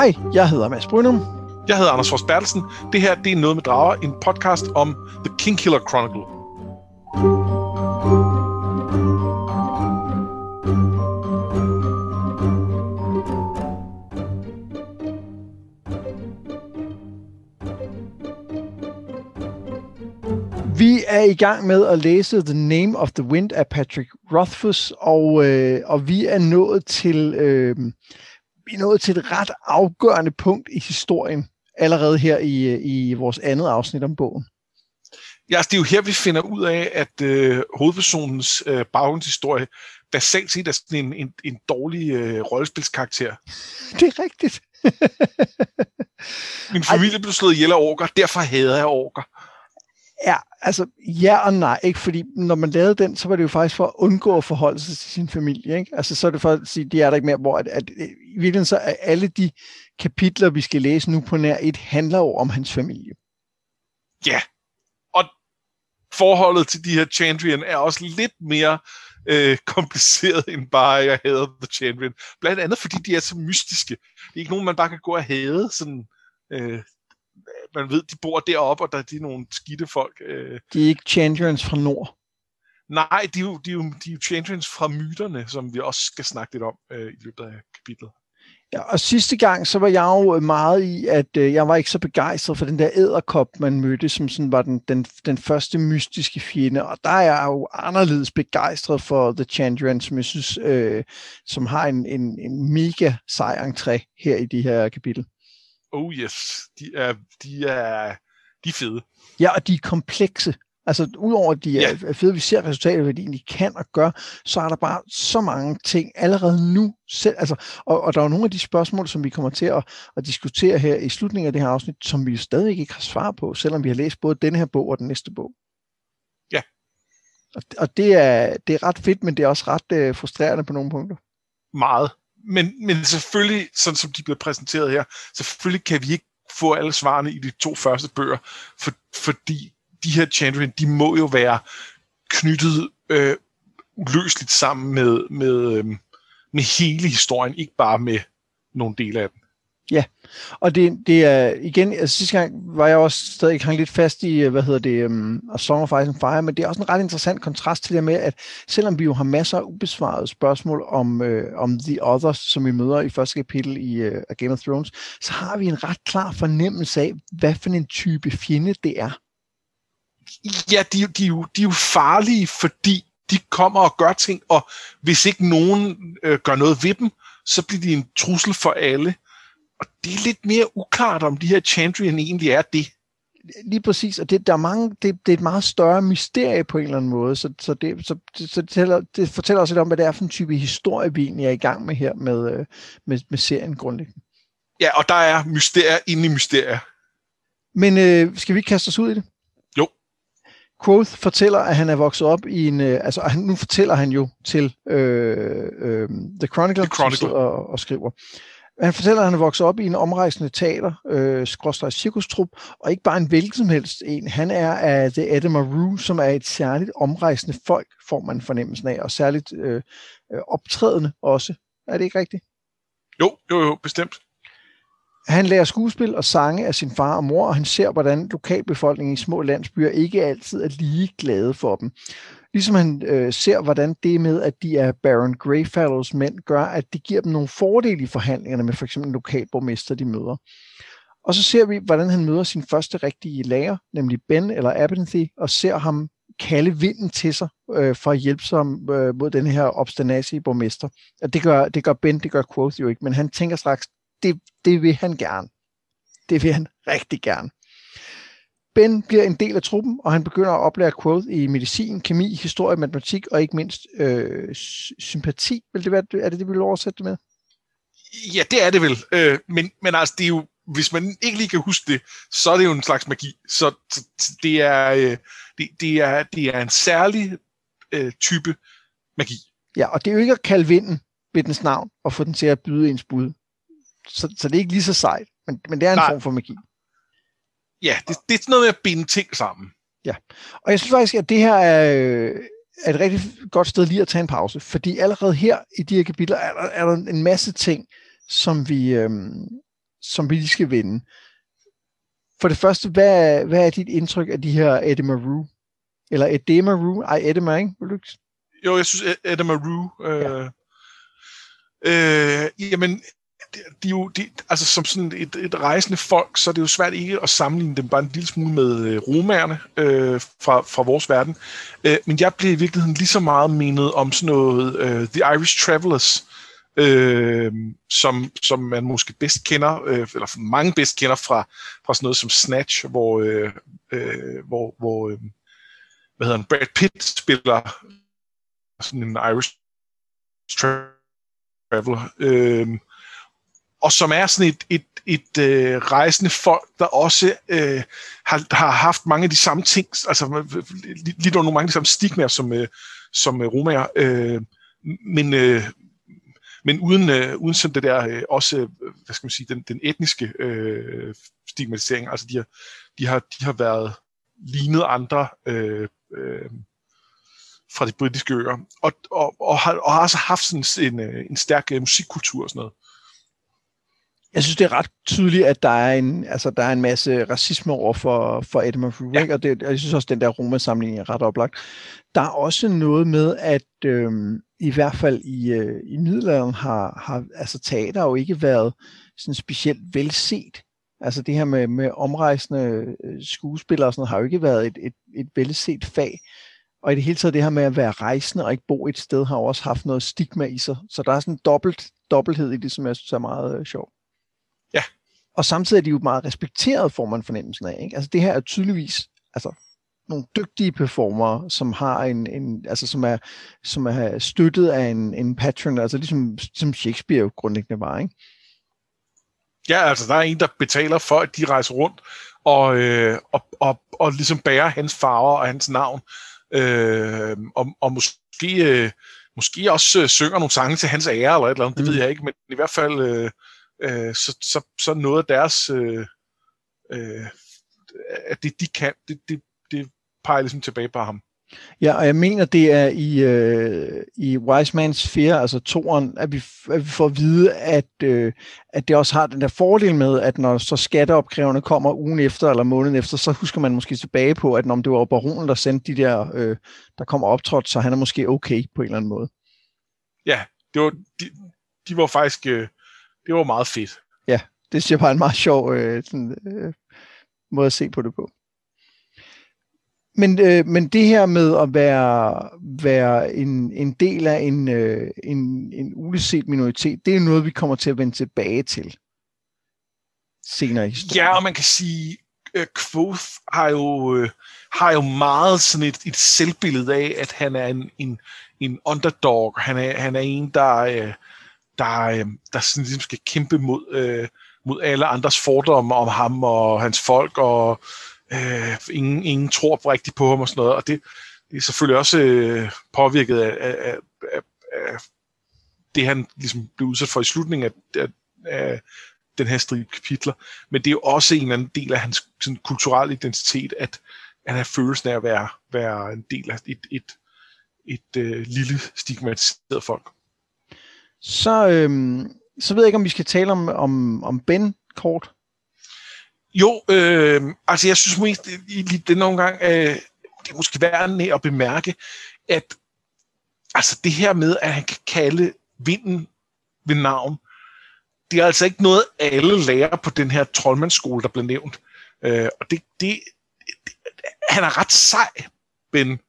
Hej, jeg hedder Mads Brynum. Jeg hedder Anders Fors Bertelsen. Det her det er Noget med Drager, en podcast om The Kingkiller Chronicle. Vi er i gang med at læse The Name of the Wind af Patrick Rothfuss, og, øh, og vi er nået til øh, vi er nået til et ret afgørende punkt i historien, allerede her i, i vores andet afsnit om bogen. Ja, altså, det er jo her, vi finder ud af, at øh, hovedpersonens øh, baggrundshistorie basalt set er sådan en, en, en dårlig øh, rollespilskarakter. Det er rigtigt. Min familie Ej. blev slået ihjel af orker, derfor hader jeg orker. Ja, altså ja og nej, ikke? fordi når man lavede den, så var det jo faktisk for at undgå at forholde sig til sin familie. Ikke? Altså så er det for at sige, de er der ikke mere, hvor at, at, at i virkeligheden så er alle de kapitler, vi skal læse nu på nær et, handler jo om hans familie. Ja, og forholdet til de her Chandrian er også lidt mere øh, kompliceret end bare, jeg hader The Chandrian. Blandt andet, fordi de er så mystiske. Det er ikke nogen, man bare kan gå og hade sådan... Øh, man ved, de bor deroppe, og der de er nogle skidte folk. Øh. De er ikke Chandrians fra nord. Nej, de er, jo, de, er jo, de er jo Chandrians fra myterne, som vi også skal snakke lidt om øh, i løbet af kapitlet. Ja, og sidste gang, så var jeg jo meget i, at øh, jeg var ikke så begejstret for den der æderkop, man mødte, som sådan var den, den, den første mystiske fjende. Og der er jeg jo anderledes begejstret for The Chandrian, som jeg synes, øh, som har en, en, en mega sej entré her i de her kapitel. Oh yes, de er, de er, de er fede. Ja, og de er komplekse. Altså, udover at de er ja. fede, vi ser resultatet, hvad de egentlig kan og gør, så er der bare så mange ting allerede nu selv. Altså, og, og der er nogle af de spørgsmål, som vi kommer til at, at diskutere her i slutningen af det her afsnit, som vi jo stadig ikke har svar på, selvom vi har læst både denne her bog og den næste bog. Ja. Og, og det, er, det er ret fedt, men det er også ret øh, frustrerende på nogle punkter. Meget men, men selvfølgelig, sådan som de bliver præsenteret her, selvfølgelig kan vi ikke få alle svarene i de to første bøger, for, fordi de her Chandrian, de må jo være knyttet øh, uløseligt sammen med, med, øh, med hele historien, ikke bare med nogle dele af den. Ja, og det, det er igen, altså sidste gang var jeg også stadig hang lidt fast i, øh, hvad hedder det, um, A Song of Ice and Fire, men det er også en ret interessant kontrast til det med, at selvom vi jo har masser af ubesvarede spørgsmål om, øh, om The Others, som vi møder i første kapitel i øh, Game of Thrones, så har vi en ret klar fornemmelse af, hvad for en type fjende det er. Ja, de, de, de, de er jo farlige, fordi de kommer og gør ting, og hvis ikke nogen øh, gør noget ved dem, så bliver de en trussel for alle. Og det er lidt mere uklart, om de her Chandrian egentlig er det. Lige præcis, og det, der er mange, det, det er et meget større mysterie på en eller anden måde, så, så, det, så, så det, tæller, det fortæller også lidt om, hvad det er for en type historie, vi egentlig er i gang med her med, øh, med, med serien grundlæggende. Ja, og der er mysterier inde i mysterier. Men øh, skal vi ikke kaste os ud i det? Jo. Quoth fortæller, at han er vokset op i en... Øh, altså, han, nu fortæller han jo til øh, øh, The Chronicle, The Chronicle. Som og, og skriver. Han fortæller, at han er vokset op i en omrejsende teater, øh, skråstrej cirkustrup, og ikke bare en hvilken som helst en. Han er af The Edinburgh som er et særligt omrejsende folk, får man fornemmelsen af, og særligt øh, øh, optrædende også. Er det ikke rigtigt? Jo, jo, jo, bestemt. Han lærer skuespil og sange af sin far og mor, og han ser, hvordan lokalbefolkningen i små landsbyer ikke altid er lige glade for dem. Ligesom han øh, ser, hvordan det med, at de er Baron Greyfellows mænd, gør, at det giver dem nogle fordele i forhandlingerne med for eksempel en lokalborgmester, de møder. Og så ser vi, hvordan han møder sin første rigtige lærer, nemlig Ben eller Abernathy, og ser ham kalde vinden til sig øh, for at hjælpe sig øh, mod den her obstinatige borgmester. Og det gør, det gør Ben, det gør Quoth jo ikke, men han tænker straks, det, det vil han gerne. Det vil han rigtig gerne. Ben bliver en del af truppen, og han begynder at oplære Quoth i medicin, kemi, historie, matematik og ikke mindst øh, sympati. Vil det være, er det det, vi vil oversætte det med? Ja, det er det vel. Øh, men, men altså, det er jo, hvis man ikke lige kan huske det, så er det jo en slags magi. Så, det, er, øh, det, det, er, det er en særlig øh, type magi. Ja, og det er jo ikke at kalde vinden ved dens navn og få den til at byde ens bud. Så, så det er ikke lige så sejt, men, men det er en Nej. form for magi. Ja, det, det er sådan noget med at binde ting sammen. Ja, og jeg synes faktisk, at det her er, øh, er et rigtig godt sted lige at tage en pause, fordi allerede her i de her kapitler er der, er der en masse ting, som vi, øhm, som vi lige skal vinde. For det første, hvad, hvad er dit indtryk af de her Eddie Rue? Eller Edema Rue? Ej, Edema, ikke? Vil du ikke? Jo, jeg synes, Edema Rue... Øh, ja. øh, jamen, de, de jo, de, altså som sådan et, et rejsende folk, så er det jo svært ikke at sammenligne dem bare en lille smule med øh, romerne øh, fra, fra vores verden. Øh, men jeg blev i virkeligheden lige så meget menet om sådan noget øh, The Irish Travelers, øh, som, som man måske bedst kender, øh, eller mange bedst kender fra, fra sådan noget som Snatch, hvor, øh, øh, hvor, hvor øh, hvad hedder han, Brad Pitt spiller sådan en Irish traveler. Øh, og som er sådan et, et, et øh, rejsende folk, der også øh, har, har haft mange af de samme ting, altså øh, lidt under mange af de samme stigmaer som, øh, som øh, romager, øh, men, øh, men uden, øh, uden sådan det der øh, også, øh, hvad skal man sige, den, den etniske øh, stigmatisering, altså de har, de har, de har været lignet andre øh, øh, fra de britiske øer, og, og, og, har, og har også haft sådan en, en, en stærk øh, musikkultur og sådan noget jeg synes, det er ret tydeligt, at der er en, altså, der er en masse racisme over for, for Edmund Fruick, ja. og, det, og jeg synes også, at den der Roma-samling er ret oplagt. Der er også noget med, at øh, i hvert fald i, øh, i middelalderen har, har altså, teater jo ikke været sådan specielt velset. Altså det her med, med omrejsende øh, skuespillere og sådan noget, har jo ikke været et, et, et velset fag. Og i det hele taget det her med at være rejsende og ikke bo et sted, har også haft noget stigma i sig. Så der er sådan en dobbelt, dobbelthed i det, som jeg synes er meget øh, sjovt. Og samtidig er de jo meget respekteret, får man fornemmelsen af. Ikke? Altså det her er tydeligvis altså, nogle dygtige performer, som har en, en altså som er, som er støttet af en, en patron, altså ligesom som Shakespeare jo grundlæggende var, ikke? Ja, altså der er en, der betaler for, at de rejser rundt og, øh, og, og, og ligesom bærer hans farver og hans navn. Øh, og, og måske, øh, måske også øh, synger nogle sange til hans ære eller et eller andet, mm. det ved jeg ikke, men i hvert fald øh, øh, så, så, så noget af deres, øh, øh, at det de kan, det, det, det peger ligesom tilbage på ham. Ja, og jeg mener, det er i, øh, i Wise Man's Fear, altså toren, at vi, at vi får at vide, at, øh, at det også har den der fordel med, at når så skatteopkrævende kommer ugen efter eller måneden efter, så husker man måske tilbage på, at når det var baronen, der sendte de der, øh, der kom optrådt, så han er måske okay på en eller anden måde. Ja, det var, de, de var faktisk, øh, det var meget fedt. Ja, det synes jeg bare en meget sjov øh, sådan, øh, måde at se på det på. Men, øh, men det her med at være, være en, en del af en, øh, en, en uleset minoritet, det er noget, vi kommer til at vende tilbage til senere i historien. Ja, og man kan sige, uh, Quoth har jo, uh, har jo meget sådan et, et selvbillede af, at han er en, en, en underdog. Han er, han er en, der, uh, der, øh, der sådan ligesom skal kæmpe mod, øh, mod alle andres fordomme om ham og hans folk, og øh, ingen, ingen tror rigtigt på ham og sådan noget. Og det, det er selvfølgelig også øh, påvirket af, af, af, af det, han ligesom blev udsat for i slutningen af, af, af den her stribe kapitler. Men det er jo også en eller anden del af hans sådan, kulturelle identitet, at han har følelsen af at være, være en del af et, et, et, et øh, lille stigmatiseret folk. Så, øhm, så ved jeg ikke, om vi skal tale om, om, om Ben kort. Jo, øh, altså jeg synes i lige den omgang, øh, det er måske værd at bemærke, at altså det her med, at han kan kalde vinden ved navn, det er altså ikke noget, alle lærer på den her troldmandsskole, der blev nævnt. Øh, og det, det, det, han er ret sej, Ben.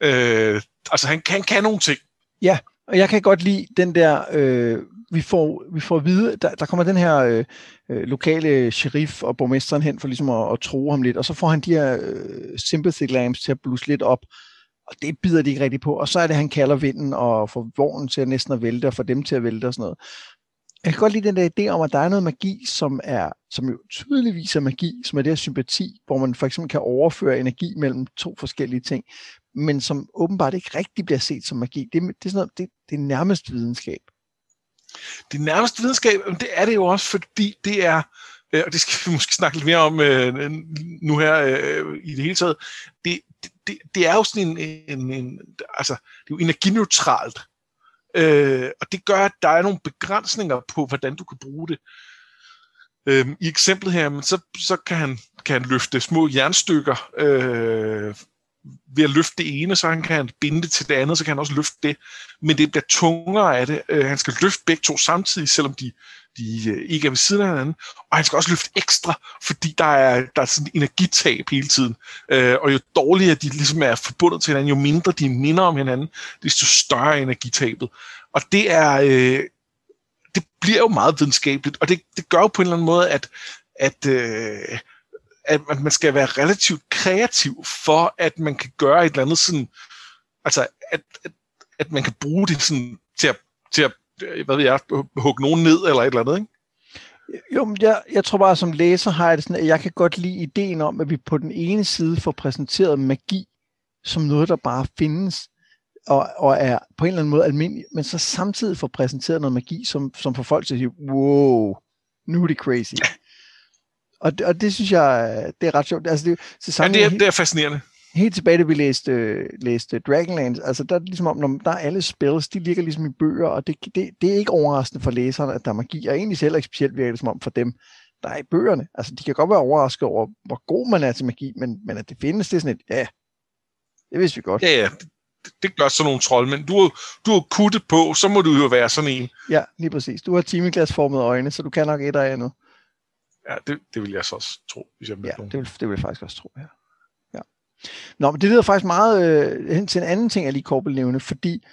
Øh, altså han kan, kan nogle ting. Ja, og jeg kan godt lide den der, øh, vi, får, vi får at vide, der, der kommer den her øh, øh lokale sheriff og borgmesteren hen for ligesom at, at tro ham lidt, og så får han de her øh, sympathy lamps til at blusse lidt op, og det bider de ikke rigtig på, og så er det, han kalder vinden og får vognen til at næsten at vælte, og får dem til at vælte og sådan noget. Jeg kan godt lide den der idé om, at der er noget magi, som er, som jo tydeligvis er magi, som er det her sympati, hvor man for eksempel kan overføre energi mellem to forskellige ting, men som åbenbart ikke rigtig bliver set som magi. Det, det, er, sådan noget, det, det er nærmest videnskab. Det er nærmest videnskab, men det er det jo også, fordi det er, øh, og det skal vi måske snakke lidt mere om øh, nu her øh, i det hele taget, det, det, det er jo sådan en, en, en altså, det er jo energineutralt. Øh, og det gør, at der er nogle begrænsninger på, hvordan du kan bruge det. Øhm, I eksemplet her, så, så kan, han, kan han løfte små jernstykker øh, ved at løfte det ene, så han kan han binde det til det andet, så kan han også løfte det. Men det bliver tungere af det. Øh, han skal løfte begge to samtidig, selvom de, de øh, ikke er ved siden af hinanden. Og han skal også løfte ekstra, fordi der er, der er sådan energitab hele tiden. Øh, og jo dårligere de ligesom er forbundet til hinanden, jo mindre de minder om hinanden, desto større er energitabet. Og det er... Øh, det bliver jo meget videnskabeligt, og det, det gør jo på en eller anden måde, at, at øh, at man skal være relativt kreativ for, at man kan gøre et eller andet sådan, altså at, at, at man kan bruge det sådan til at, til at hvad ved jeg, hugge nogen ned eller et eller andet, ikke? Jo, men jeg, jeg tror bare, som læser har jeg det sådan, at jeg kan godt lide ideen om, at vi på den ene side får præsenteret magi som noget, der bare findes, og, og er på en eller anden måde almindelig, men så samtidig får præsenteret noget magi, som, som får folk til at sige, wow, nu er det crazy. Ja. Og, og det synes jeg, det er ret sjovt. Altså, det, så ja, det er, det er fascinerende. Helt tilbage, da vi læste, læste Dragonlance, altså der er ligesom om, når der er alle spells, de ligger ligesom i bøger, og det, det, det er ikke overraskende for læserne, at der er magi, og egentlig selv ikke specielt virker det som om for dem, der er i bøgerne. Altså, de kan godt være overrasket over, hvor god man er til magi, men, men at det findes, det er sådan et, ja, det vidste vi godt. Ja, ja, det, det gør sådan nogle trold, men du, du har kuttet på, så må du jo være sådan en. Ja, lige præcis. Du har timeglasformede øjne, så du kan nok et og andet. Ja, det, det vil jeg så også tro, hvis jeg Ja, det vil, det vil jeg faktisk også tro, ja. ja. Nå, men det leder faktisk meget øh, hen til en anden ting, jeg lige kort vil nævne, fordi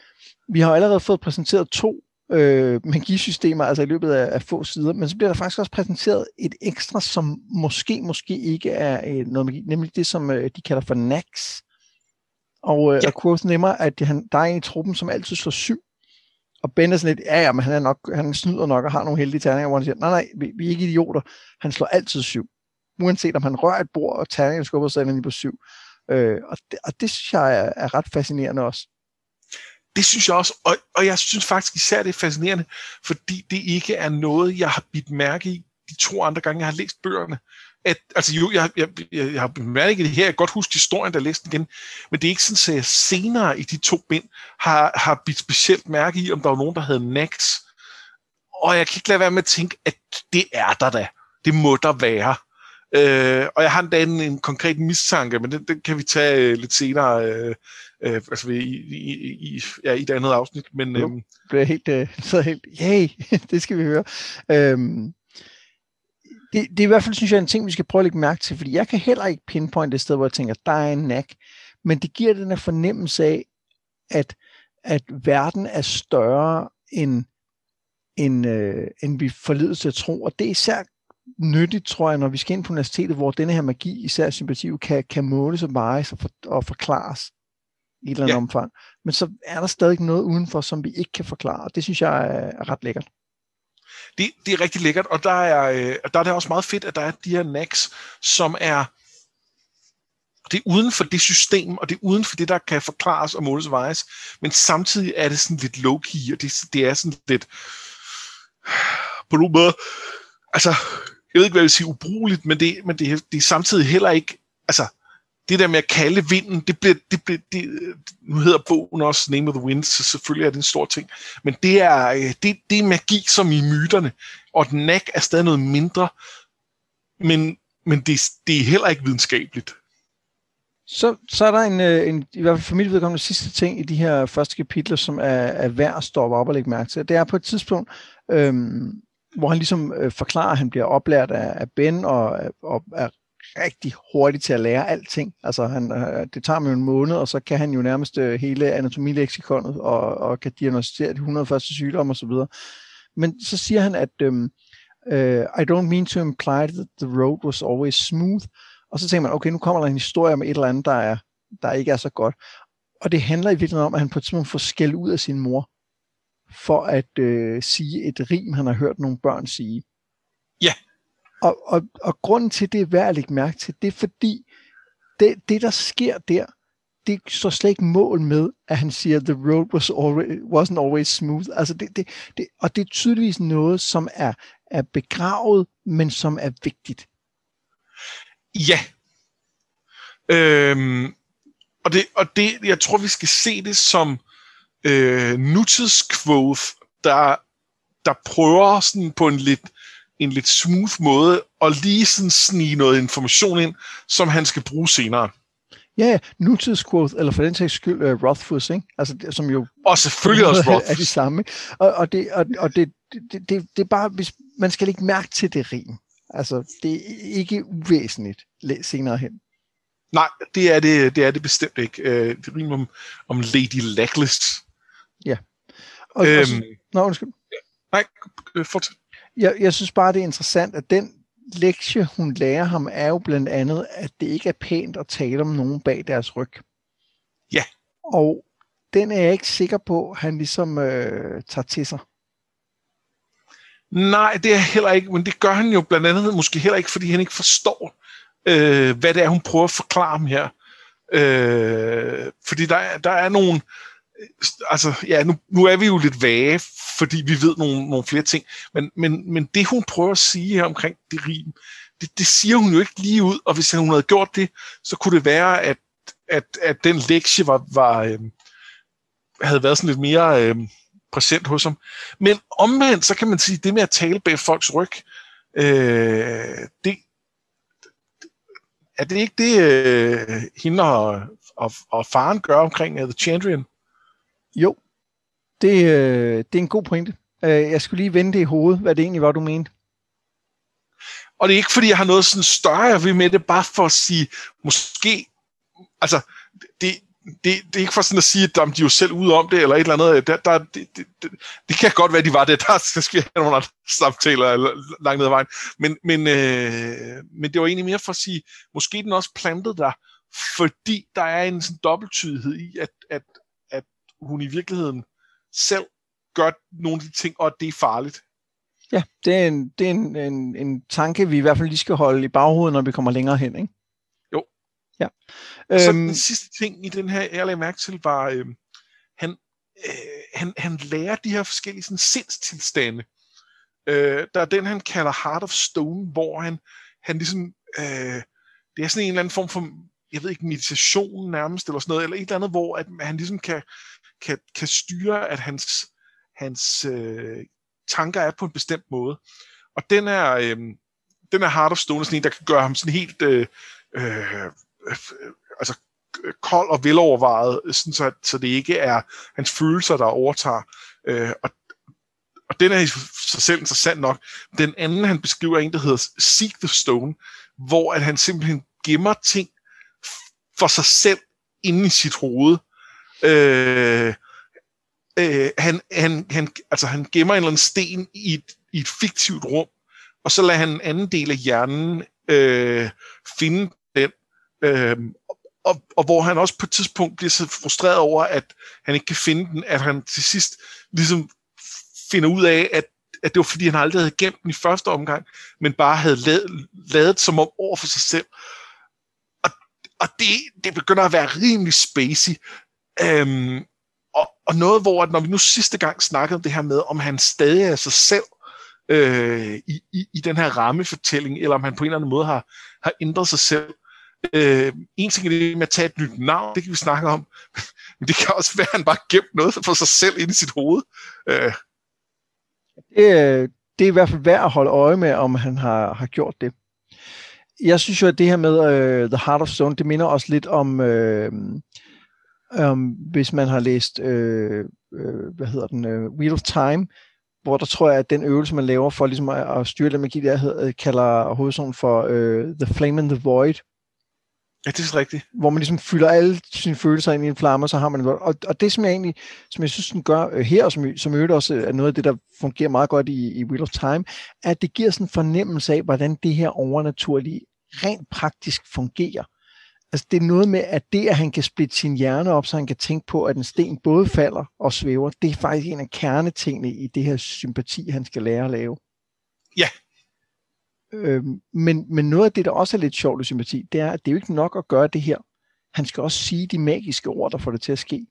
vi har allerede fået præsenteret to øh, magisystemer, altså i løbet af, af få sider, men så bliver der faktisk også præsenteret et ekstra, som måske, måske ikke er øh, noget magi, nemlig det, som øh, de kalder for Nax. Og, øh, ja. og Quoth nemmer, at han, der er en i truppen, som altid slår syv, og Ben er sådan lidt, ja, ja, men han, er nok, han snyder nok og har nogle heldige terninger, hvor han siger, nej, nej, vi, vi er ikke idioter. Han slår altid syv. Uanset om han rører et bord, og terningen skubber, så ender på syv. Øh, og, det, og det synes jeg er, er ret fascinerende også. Det synes jeg også, og, og jeg synes faktisk især, det er fascinerende, fordi det ikke er noget, jeg har bidt mærke i de to andre gange, jeg har læst bøgerne at, altså jo, jeg, jeg, jeg, jeg har bemærket det her, jeg kan godt huske historien, der læste den igen, men det er ikke sådan, at jeg senere i de to bind har, har blivet specielt mærke i, om der var nogen, der havde Nax. Og jeg kan ikke lade være med at tænke, at det er der da. Det må der være. Øh, og jeg har endda en, en konkret mistanke, men den, den kan vi tage øh, lidt senere, øh, øh, altså i, i, i, ja, i et andet afsnit. Men, øh, det er helt, øh, så helt, yay, det skal vi høre. Øh, det, det er i hvert fald, synes jeg, en ting, vi skal prøve at lægge mærke til, fordi jeg kan heller ikke pinpointe et sted, hvor jeg tænker, der er en nak, men det giver den her fornemmelse af, at, at verden er større, end, end, øh, end vi forledes til at tro, og det er især nyttigt, tror jeg, når vi skal ind på universitetet, hvor denne her magi, især sympati, kan, kan måles og vejes og, for, og forklares i et eller andet ja. omfang. Men så er der stadig noget udenfor, som vi ikke kan forklare, og det synes jeg er, er ret lækkert det, det er rigtig lækkert, og der er, øh, der er det også meget fedt, at der er de her NACs, som er det er uden for det system, og det er uden for det, der kan forklares og måles og vejes, men samtidig er det sådan lidt low-key, og det, det er sådan lidt på nogen måde, altså, jeg ved ikke, hvad jeg vil sige ubrugeligt, men det, men det, det er samtidig heller ikke, altså, det der med at kalde vinden, det bliver, det bliver, det, nu hedder bogen også Name of the Wind, så selvfølgelig er det en stor ting, men det er, øh, det, det er magi som i myterne, og den nak er stadig noget mindre, men, men det, det er heller ikke videnskabeligt. Så, så er der en, øh, en, i hvert fald familievedkommende sidste ting i de her første kapitler, som er, er værd at stoppe op og lægge mærke til. Det er på et tidspunkt, øhm, hvor han ligesom øh, forklarer, at han bliver oplært af, af Ben og, og er rigtig hurtigt til at lære alting. Altså, han, øh, det tager mig en måned, og så kan han jo nærmest øh, hele anatomileksikonet og, og kan diagnostisere de 100 første sygdomme osv. Men så siger han, at øhm, øh, uh, I don't mean to imply that the road was always smooth. Og så tænker man, okay, nu kommer der en historie om et eller andet, der, er, der ikke er så godt. Og det handler i virkeligheden om, at han på et tidspunkt får skæld ud af sin mor, for at øh, sige et rim, han har hørt nogle børn sige. Ja, og, og, og grunden til, det er værd at lægge mærke til, det er fordi, det, det der sker der, det står slet ikke mål med, at han siger, the road was always, wasn't always smooth. Altså det, det, det, og det er tydeligvis noget, som er, er begravet, men som er vigtigt. Ja. Øhm, og, det, og det, jeg tror, vi skal se det som øh, nutidskvote, der, der prøver sådan på en lidt en lidt smooth måde at lige sådan snige noget information ind, som han skal bruge senere. Ja, nutidsquote, eller for den sags skyld uh, Rothfuss, ikke? Altså, som jo... Og selvfølgelig også Rothfuss. er de samme. Og, og, det, og, og det, det, det, det er bare, hvis man skal ikke mærke til det rim. Altså, det er ikke uvæsentligt senere hen. Nej, det er det, det, er det bestemt ikke. Uh, det rimer om, om Lady Lackless. Ja. Og, øhm, og så, nå, undskyld. Nej, fortsæt. Jeg, jeg synes bare, det er interessant, at den lektie, hun lærer ham, er jo blandt andet, at det ikke er pænt at tale om nogen bag deres ryg. Ja. Og den er jeg ikke sikker på, han ligesom øh, tager til sig. Nej, det er heller ikke, men det gør han jo blandt andet måske heller ikke, fordi han ikke forstår, øh, hvad det er, hun prøver at forklare ham her. Øh, fordi der, der er nogle, altså, ja, nu, nu er vi jo lidt vage, fordi vi ved nogle, nogle flere ting, men, men, men det hun prøver at sige her omkring det rim, det, det siger hun jo ikke lige ud, og hvis hun havde gjort det, så kunne det være, at, at, at den lektie var, var øh, havde været sådan lidt mere øh, præsent hos ham. Men omvendt, så kan man sige, det med at tale bag folks ryg, øh, det, er det ikke det, øh, hende og, og, og faren gør omkring uh, The Chandrian? Jo, det, øh, det er en god pointe. Øh, jeg skulle lige vende det i hovedet, hvad det egentlig var, du mente. Og det er ikke, fordi jeg har noget sådan større ved med det, bare for at sige, måske, altså, det, det, det er ikke for sådan at sige, at de er jo selv ude om det, eller et eller andet. Der, der, det, det, det, det kan godt være, de var det. Der, der skal vi have nogle andre samtaler langt ned ad vejen. Men, men, øh, men det var egentlig mere for at sige, måske den også plantet der, fordi der er en sådan dobbelttydighed i, at, at hun i virkeligheden selv gør nogle af de ting, og at det er farligt. Ja, det er, en, det er en, en, en tanke, vi i hvert fald lige skal holde i baghovedet, når vi kommer længere hen, ikke? Jo. Ja. Og så øhm, den sidste ting i den her, jeg lagde mærke til, var, øh, han, øh, han, han lærer de her forskellige sådan, sindstilstande. Øh, der er den, han kalder Heart of Stone, hvor han, han ligesom, øh, det er sådan en eller anden form for, jeg ved ikke, meditation nærmest, eller sådan noget, eller et eller andet, hvor at han ligesom kan, kan, kan styre, at hans, hans øh, tanker er på en bestemt måde. Og den er, øh, den er Heart of Stone, sådan en, der kan gøre ham sådan helt øh, øh, øh altså øh, kold og velovervejet, sådan så, så det ikke er hans følelser, der overtager. Øh, og, og den er i sig selv interessant nok. Den anden, han beskriver, er en, der hedder Seek the Stone, hvor at han simpelthen gemmer ting for sig selv inde i sit hoved. Øh, øh, han, han, han, altså han gemmer en eller anden sten i et, i et fiktivt rum, og så lader han en anden del af hjernen øh, finde den, øh, og, og hvor han også på et tidspunkt bliver så frustreret over, at han ikke kan finde den, at han til sidst ligesom finder ud af, at, at det var fordi, han aldrig havde gemt den i første omgang, men bare havde lavet, lavet som om over for sig selv. Og, og det, det begynder at være rimelig spacey. Øhm, og, og noget, hvor at når vi nu sidste gang snakkede om det her med, om han stadig er sig selv øh, i, i, i den her rammefortælling, eller om han på en eller anden måde har, har ændret sig selv. Øh, en ting er det med at tage et nyt navn, det kan vi snakke om, men det kan også være, at han bare gemt noget for sig selv ind i sit hoved. Øh. Det, øh, det er i hvert fald værd at holde øje med, om han har, har gjort det. Jeg synes jo, at det her med øh, The Heart of Stone, det minder også lidt om... Øh, um, hvis man har læst, øh, øh, hvad hedder den, øh, Wheel of Time, hvor der tror jeg, at den øvelse, man laver for ligesom at, at styre den magi, der hedder, kalder hovedsonen for øh, The Flame and the Void. Ja, det er rigtigt. Hvor man ligesom fylder alle sine følelser ind i en flamme, og så har man og, og det, som jeg egentlig, som jeg synes, den gør øh, her, og som, som øvrigt også er noget af det, der fungerer meget godt i, i Wheel of Time, er, at det giver sådan en fornemmelse af, hvordan det her overnaturlige rent praktisk fungerer. Altså det er noget med, at det, at han kan splitte sin hjerne op, så han kan tænke på, at en sten både falder og svæver, det er faktisk en af kernetingene i det her sympati, han skal lære at lave. Ja. Øhm, men, men noget af det, der også er lidt sjovt i sympati, det er, at det er jo ikke nok at gøre det her. Han skal også sige de magiske ord, der får det til at ske.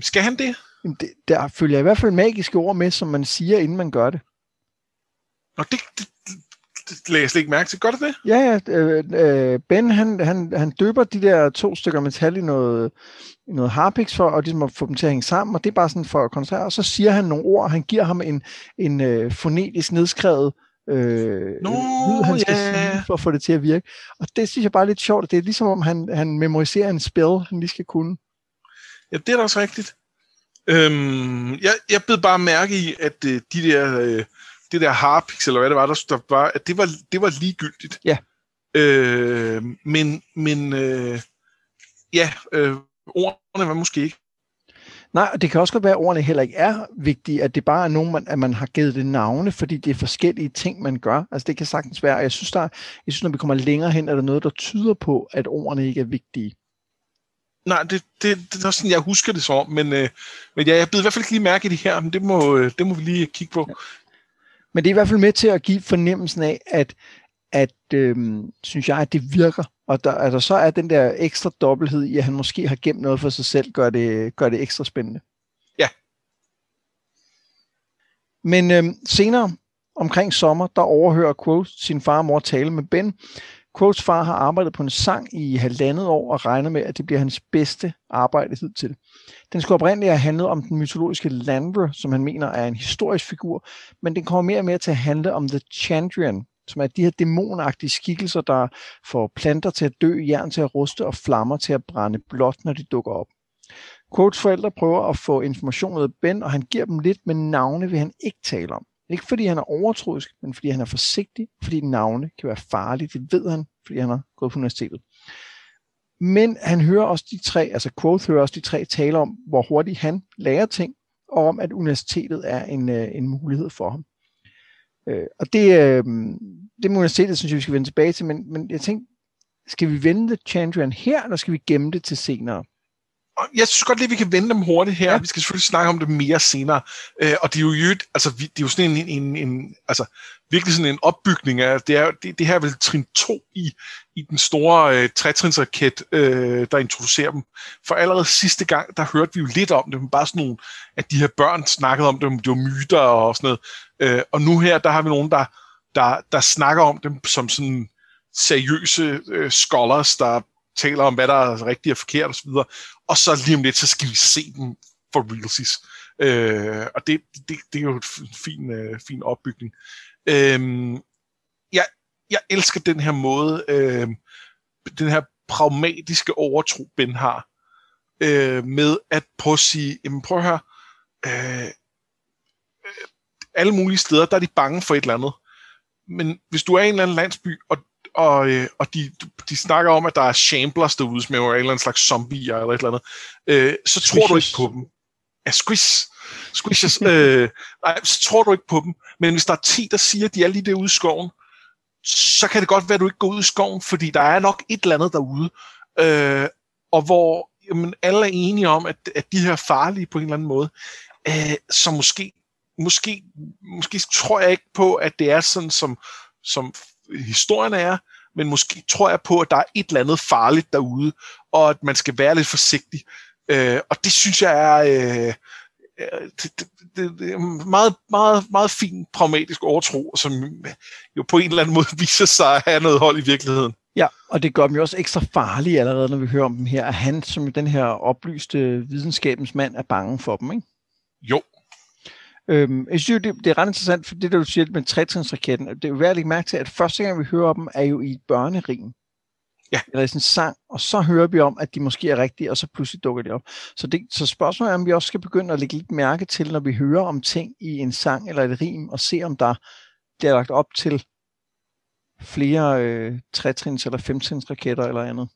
Skal han det? det der følger i hvert fald magiske ord med, som man siger, inden man gør det. Og det, Det lagde jeg slet ikke mærke til. Gør det det? Ja, ja. Øh, øh, ben, han, han, han døber de der to stykker metal i noget, i noget harpix for at, ligesom at få dem til at hænge sammen, og det er bare sådan for at koncentrere. Og så siger han nogle ord, han giver ham en, en øh, fonetisk nedskrevet øh, Nå, lyd, han skal ja. sige, for at få det til at virke. Og det synes jeg bare er lidt sjovt. Det er ligesom om, han, han memoriserer en spil, han lige skal kunne. Ja, det er da også rigtigt. Øhm, jeg, jeg blev bare mærke i, at øh, de der, øh, det der harpix, eller hvad det var, der, der var, at det var, det var ligegyldigt. Ja. Øh, men men øh, ja, øh, ordene var måske ikke. Nej, og det kan også godt være, at ordene heller ikke er vigtige, at det bare er nogen, man, at man har givet det navne, fordi det er forskellige ting, man gør. Altså det kan sagtens være, og jeg synes, der, jeg synes, når vi kommer længere hen, er der noget, der tyder på, at ordene ikke er vigtige. Nej, det, det, det er også sådan, jeg husker det som, men, øh, men ja, jeg blev i hvert fald ikke lige mærke i det her, men det må, øh, det må vi lige kigge på. Men det er i hvert fald med til at give fornemmelsen af, at, at øhm, synes jeg, at det virker. Og der, der så er den der ekstra dobbelthed i, at han måske har gemt noget for sig selv, gør det, gør det ekstra spændende. Ja. Men øhm, senere, omkring sommer, der overhører Quote sin far og mor tale med Ben. Quotes far har arbejdet på en sang i halvandet år og regner med, at det bliver hans bedste arbejde hidtil. Den skulle oprindeligt have handlet om den mytologiske Landra, som han mener er en historisk figur, men den kommer mere og mere til at handle om The Chandrian, som er de her dæmonagtige skikkelser, der får planter til at dø, jern til at ruste og flammer til at brænde blåt, når de dukker op. Quotes forældre prøver at få information ud af Ben, og han giver dem lidt, men navne vil han ikke tale om. Ikke fordi han er overtroisk, men fordi han er forsigtig, fordi navne kan være farlige. Det ved han, fordi han har gået på universitetet. Men han hører også de tre, altså Quoth hører også de tre tale om, hvor hurtigt han lærer ting, og om, at universitetet er en, øh, en mulighed for ham. Øh, og det, øh, det med universitetet, synes jeg, vi skal vende tilbage til, men, men jeg tænkte, skal vi vende Chandrian her, eller skal vi gemme det til senere? Jeg synes godt lige, at vi kan vende dem hurtigt her. Ja. Vi skal selvfølgelig snakke om det mere senere. Øh, og det er jo, altså, det er jo sådan en, en, en, altså, virkelig sådan en opbygning af, det, er, det, det her er vel trin 2 i, i den store øh, trætrinsraket, øh, der introducerer dem. For allerede sidste gang, der hørte vi jo lidt om det, men bare sådan nogle, at de her børn snakkede om dem, det var myter og sådan noget. Øh, og nu her, der har vi nogen, der, der, der snakker om dem som sådan seriøse øh, scholars, der taler om, hvad der er rigtigt og forkert osv. Og så lige om lidt, så skal vi se dem for realsies. Øh, og det, det, det er jo en fin, øh, fin opbygning. Øh, jeg, jeg elsker den her måde, øh, den her pragmatiske overtro, Ben har, øh, med at prøve at sige, jamen prøv at høre, øh, øh, alle mulige steder, der er de bange for et eller andet. Men hvis du er i en eller anden landsby, og, og, øh, og de, de snakker om, at der er shamblers derude, som er en eller anden slags zombier eller et eller andet, øh, så tror du ikke på dem. Ja, squish. Squishes. øh, nej, så tror du ikke på dem. Men hvis der er 10, der siger, at de er lige derude i skoven, så kan det godt være, at du ikke går ud i skoven, fordi der er nok et eller andet derude, øh, og hvor jamen, alle er enige om, at, at de her er farlige på en eller anden måde. Øh, så måske, måske, måske tror jeg ikke på, at det er sådan, som, som historien er, men måske tror jeg på, at der er et eller andet farligt derude, og at man skal være lidt forsigtig. Øh, og det synes jeg er... Øh, øh, det, det, det, det meget, meget, meget fin pragmatisk overtro, som jo på en eller anden måde viser sig at have noget hold i virkeligheden. Ja, og det gør dem jo også ekstra farlige allerede, når vi hører om dem her, at han som den her oplyste videnskabens mand er bange for dem, ikke? Jo, Øhm, jeg synes det, det er ret interessant, for det der du siger med trætrinsraketten, det er jo værd at lægge mærke til, at første gang vi hører dem, er jo i et børnerim. Ja. Eller i sådan en sang, og så hører vi om, at de måske er rigtige, og så pludselig dukker de op. Så, det, så spørgsmålet er, om vi også skal begynde at lægge lidt mærke til, når vi hører om ting i en sang eller et rim, og se om der bliver lagt op til flere øh, trætrins- eller femtrinsraketter eller andet.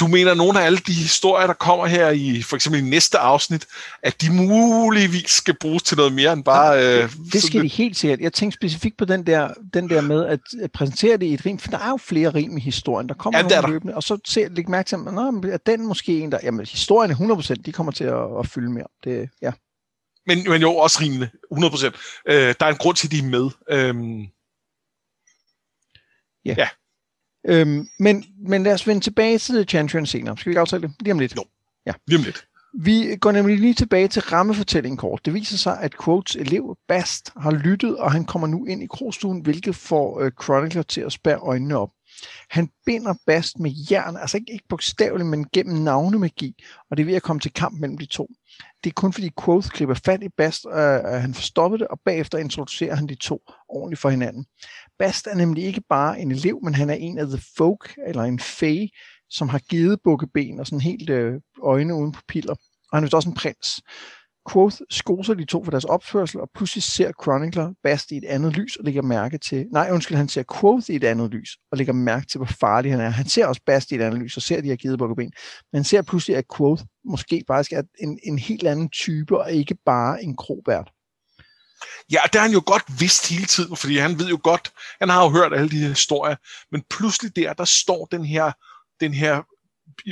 Du mener, at nogle af alle de historier, der kommer her i for eksempel i næste afsnit, at de muligvis skal bruges til noget mere end bare... Øh, Det skal de lidt- helt sikkert. Jeg tænkte specifikt på den der, den der med at at præsentere det i et rim, for der er jo flere rim i historien. Der kommer Ja, nogle der. løbende, og så se, læg mærke til, at er den måske en, der... Jamen, historien er 100%, de kommer til at, at fylde mere. Det, ja. Men, men jo, også rimende. 100%. Øh, der er en grund til, at de er med. Øhm, Øhm, men, men lad os vende tilbage til Chantrian senere. Skal vi ikke aftale det? Lige om lidt. Jo. lige om lidt. Vi går nemlig lige tilbage til rammefortællingen kort. Det viser sig, at Quotes elev Bast har lyttet, og han kommer nu ind i krogstuen, hvilket får øh, Chronicler til at spære øjnene op. Han binder Bast med jern, altså ikke, ikke bogstaveligt, men gennem navnemagi, og det er ved at komme til kamp mellem de to. Det er kun fordi Quoth klipper fat i Bast, øh, at han får stoppet det, og bagefter introducerer han de to ordentligt for hinanden. Bast er nemlig ikke bare en elev, men han er en af The Folk, eller en Fae, som har givet bukkeben og sådan helt øh, øjne uden pupiller. Og han er også en prins. Quoth skoser de to for deres opførsel, og pludselig ser Chronicler Bast i et andet lys og lægger mærke til... Nej, undskyld, han ser Quoth i et andet lys og lægger mærke til, hvor farlig han er. Han ser også Bast i et andet lys og ser de har givet bukkeben. Men han ser pludselig, at Quoth måske faktisk er en, en helt anden type og ikke bare en krobært. Ja, det har han jo godt vidst hele tiden, fordi han ved jo godt, han har jo hørt alle de her historier, men pludselig der, der står den her, den her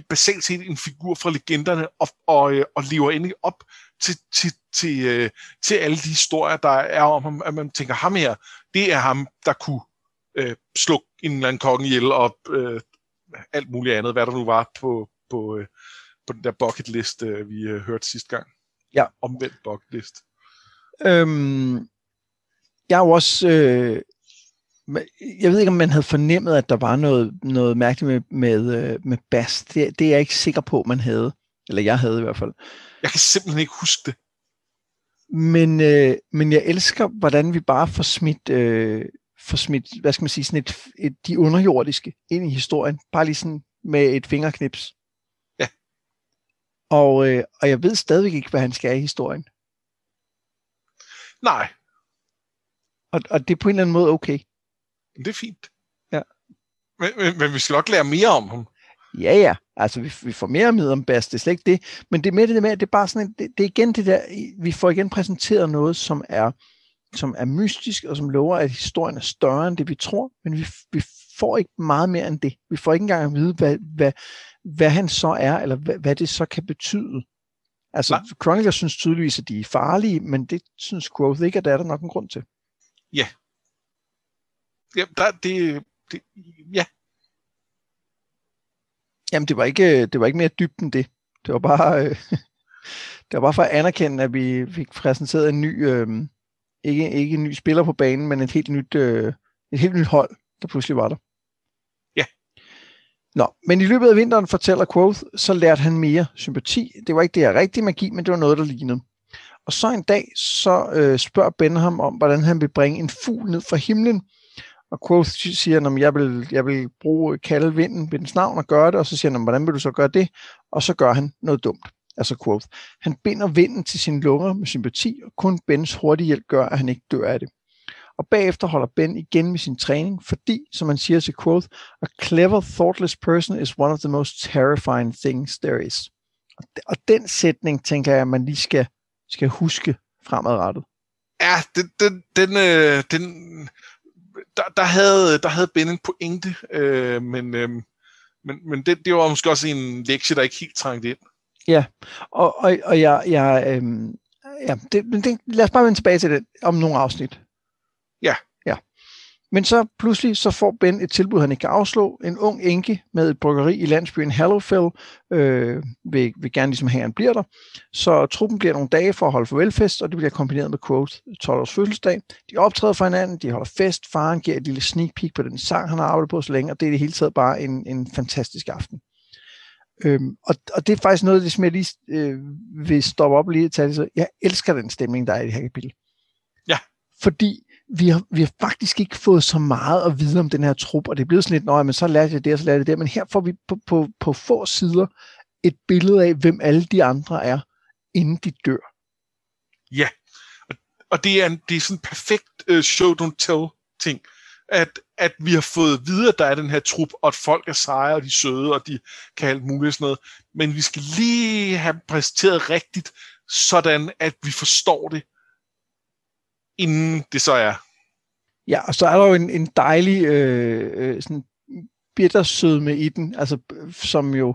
basalt set en figur fra legenderne og, og, øh, og lever endelig op til, til, til, øh, til alle de historier, der er om ham, at man tænker, ham her, det er ham, der kunne øh, slå en eller anden kongen ihjel og øh, alt muligt andet, hvad der nu var på, på, øh, på den der bucket list, øh, vi øh, hørte sidste gang. Ja. Omvendt bucket list. Øhm, jeg er jo også... Øh, jeg ved ikke, om man havde fornemmet, at der var noget, noget mærkeligt med, med, øh, med Bas. Det, det er jeg ikke sikker på, man havde. Eller jeg havde i hvert fald. Jeg kan simpelthen ikke huske det. Men, øh, men jeg elsker, hvordan vi bare får smidt, øh, får smidt hvad skal man sige, sådan et, et, de underjordiske ind i historien. Bare lige sådan med et fingerknips. Ja. Og, øh, og jeg ved stadigvæk ikke, hvad han skal i historien. Nej. Og, og det er på en eller anden måde okay. Det er fint. Ja. Men, men, men vi skal nok lære mere om ham. Ja, ja. Altså, vi, vi får mere med om Bas, det er slet ikke det. Men det med det med, at det er bare sådan, en, det, det er igen det der, vi får igen præsenteret noget, som er, som er mystisk, og som lover, at historien er større end det, vi tror, men vi, vi får ikke meget mere end det. Vi får ikke engang at vide, hvad, hvad, hvad han så er, eller hvad, hvad det så kan betyde. Altså, Nej. Chronicler synes tydeligvis, at de er farlige, men det synes Growth ikke, at der er der nok en grund til. Ja. Ja, der, det, det, ja. Jamen, det var ikke, det var ikke mere dybt end det. Det var bare, øh, det var bare for at anerkende, at vi fik præsenteret en ny, øh, ikke, ikke en ny spiller på banen, men et helt nyt, øh, et helt nyt hold, der pludselig var der. Nå, men i løbet af vinteren, fortæller Quoth, så lærte han mere sympati. Det var ikke det her rigtige magi, men det var noget, der lignede. Og så en dag, så øh, spørger Ben ham om, hvordan han vil bringe en fugl ned fra himlen, og Quoth siger, at jeg vil, jeg vil bruge kalde vinden ved dens navn og gøre det, og så siger han, hvordan vil du så gøre det? Og så gør han noget dumt. Altså Quoth. Han binder vinden til sine lunger med sympati, og kun Bens hurtige hjælp gør, at han ikke dør af det. Og bagefter holder Ben igen med sin træning, fordi, som man siger til Quoth, a clever, thoughtless person is one of the most terrifying things there is. Og den sætning, tænker jeg, at man lige skal, skal huske fremadrettet. Ja, den, den, den, øh, den der, der, havde, der havde Ben en pointe, øh, men, øh, men, men det, det var måske også en lektie, der ikke helt trængte ind. Ja, og, og, og jeg, jeg øh, ja, det, det, lad os bare vende tilbage til det om nogle afsnit. Ja. Ja. Men så pludselig så får Ben et tilbud, han ikke kan afslå. En ung enke med et bryggeri i landsbyen Hallowfell øh, vil, vil gerne ligesom have, han bliver der. Så truppen bliver nogle dage for at holde farvelfest, og det bliver kombineret med Quote 12 års fødselsdag. De optræder for hinanden, de holder fest, faren giver et lille sneak peek på den sang, han har arbejdet på så længe, og det er det hele taget bare en, en fantastisk aften. Øhm, og, og det er faktisk noget af det, som jeg lige øh, vil stoppe op lige og tage det. Så jeg elsker den stemning, der er i det her kapitel. Ja. Fordi vi har, vi har faktisk ikke fået så meget at vide om den her trup, og det er blevet sådan lidt, nej, men så lærte jeg det, og så lærte jeg det, men her får vi på, på, på få sider et billede af, hvem alle de andre er, inden de dør. Ja, og, og det, er en, det er sådan en perfekt uh, show don't tell ting, at, at vi har fået videre, at der er den her trup, og at folk er seje, og de er søde, og de kan alt muligt sådan noget, men vi skal lige have præsenteret rigtigt, sådan at vi forstår det, inden det så er. Ja, og så er der jo en, en dejlig øh, øh sådan bittersødme i den, altså som jo,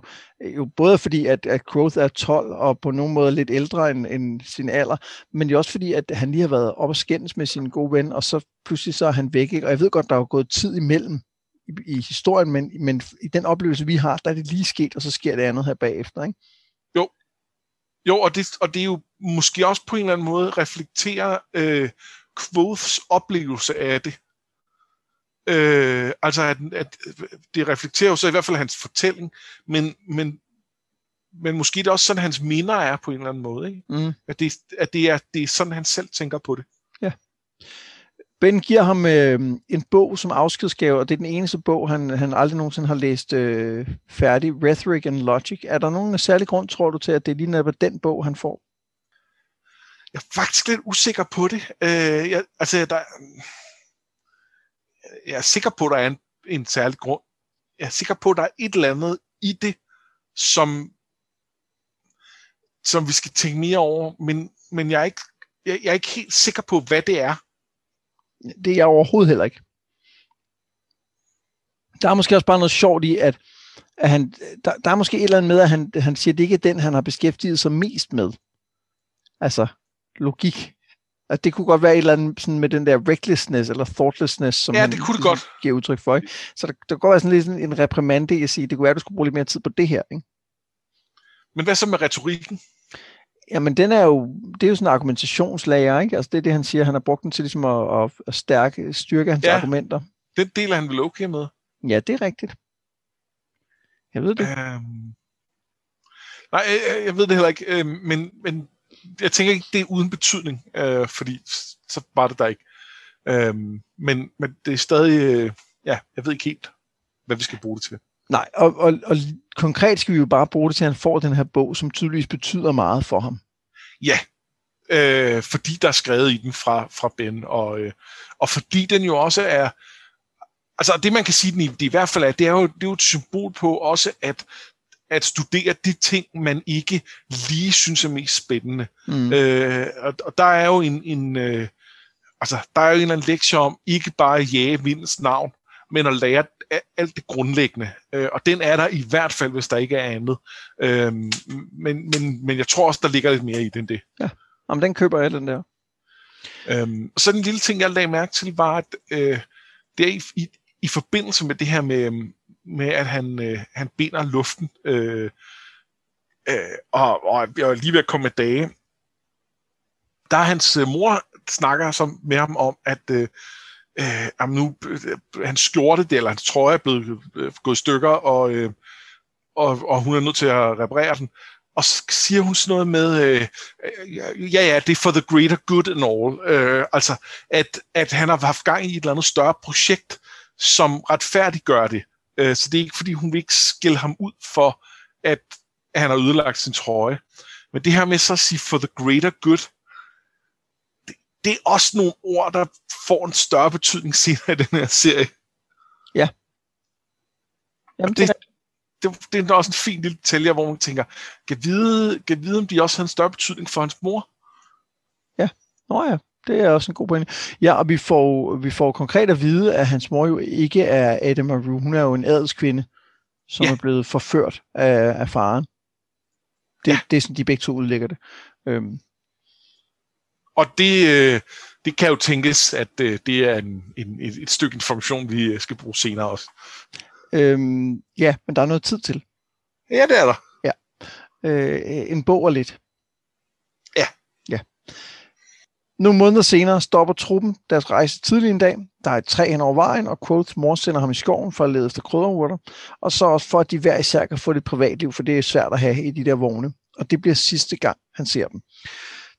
jo både fordi, at, at Growth er 12 og på nogen måde lidt ældre end, end sin alder, men jo også fordi, at han lige har været op og skændes med sin gode ven, og så pludselig så er han væk. Ikke? Og jeg ved godt, der er jo gået tid imellem i, i historien, men, men i den oplevelse, vi har, der er det lige sket, og så sker det andet her bagefter. Ikke? Jo. Og det, og det er jo måske også på en eller anden måde reflekterer øh, Quoths oplevelse af det. Øh, altså, at, at det reflekterer jo så i hvert fald hans fortælling, men, men, men måske det er også sådan, hans minder er på en eller anden måde. Ikke? Mm. At, det, at det, er, det er sådan, han selv tænker på det. Ja. Ben giver ham øh, en bog som afskedsgave, og det er den eneste bog, han, han aldrig nogensinde har læst øh, færdig, Rhetoric and Logic. Er der nogen særlig grund, tror du, til, at det er lige netop den bog, han får? Jeg er faktisk lidt usikker på det. Øh, jeg, altså, der, jeg er sikker på, at der er en, en særlig grund. Jeg er sikker på, at der er et eller andet i det, som, som vi skal tænke mere over, men, men jeg, er ikke, jeg, jeg er ikke helt sikker på, hvad det er. Det er jeg overhovedet heller ikke. Der er måske også bare noget sjovt i, at, at han, der, der er måske et eller andet med, at han, han siger, at det ikke er den, han har beskæftiget sig mest med. Altså, logik. At det kunne godt være et eller andet sådan med den der recklessness eller thoughtlessness, som ja, det kunne det godt. giver udtryk for. Ikke? Så der, der går være sådan lidt en reprimande i at sige, det kunne være, at du skulle bruge lidt mere tid på det her. Ikke? Men hvad så med retorikken? Jamen, den er jo, det er jo sådan en argumentationslager, ikke? Altså, det er det, han siger, han har brugt den til ligesom at, at, at stærke, styrke hans ja, argumenter. den del er han vel okay med? Ja, det er rigtigt. Jeg ved det. Øhm, nej, jeg, jeg ved det heller ikke, øh, men, men jeg tænker ikke, det er uden betydning, øh, fordi så var det der ikke. Øh, men, men det er stadig, øh, ja, jeg ved ikke helt, hvad vi skal bruge det til. Nej, og, og, og konkret skal vi jo bare bruge det til, at han får den her bog, som tydeligvis betyder meget for ham. Ja, øh, fordi der er skrevet i den fra, fra Ben, og, øh, og fordi den jo også er, altså det man kan sige, den i, det i hvert fald er, det er jo, det er jo et symbol på også, at at studere de ting, man ikke lige synes er mest spændende. Mm. Øh, og, og der er jo en, en øh, altså, der er jo en eller anden lektie om, ikke bare at jage vindens navn, men at lære alt det grundlæggende. Øh, og den er der i hvert fald, hvis der ikke er andet. Øh, men, men, men jeg tror også, der ligger lidt mere i den det. Ja, Jamen, den køber jeg, den der. Øhm, så en lille ting, jeg lagde mærke til, var, at øh, det er i, i, i forbindelse med det her med, med at han, øh, han binder luften, øh, øh, og, og er lige ved at komme med dage. Der er hans øh, mor snakker som med ham om, at øh, øh, nu øh, hans skjorte, det, eller hans trøje er blevet øh, gået i stykker, og, øh, og, og hun er nødt til at reparere den. Og så siger hun sådan noget med, øh, øh, ja ja, det er for the greater good and all. Øh, altså, at, at han har haft gang i et eller andet større projekt, som retfærdiggør det. Øh, så det er ikke, fordi hun vil ikke skille ham ud for, at han har ødelagt sin trøje. Men det her med så at sige for the greater good, det, er også nogle ord, der får en større betydning senere i den her serie. Ja. Jamen, det, det, det er også en fin lille detalje, hvor man tænker, kan vide, kan vide, om de også har en større betydning for hans mor? Ja, nå ja. Det er også en god pointe. Ja, og vi får, vi får konkret at vide, at hans mor jo ikke er Adam Maru. Hun er jo en adelskvinde, som ja. er blevet forført af, af faren. Det, ja. det er sådan, de begge to udlægger det. Øhm. Og det, øh, det kan jo tænkes, at øh, det er en, en, et, et stykke information, vi øh, skal bruge senere også. Øhm, ja, men der er noget tid til. Ja, det er der. Ja. Øh, en bog og lidt. Nogle måneder senere stopper truppen deres rejse tidlig en dag. Der er et træ hen over vejen, og Quotes mor sender ham i skoven for at lede efter krydderurter, og så også for, at de hver især kan få det privatliv, for det er svært at have i de der vogne. Og det bliver sidste gang, han ser dem.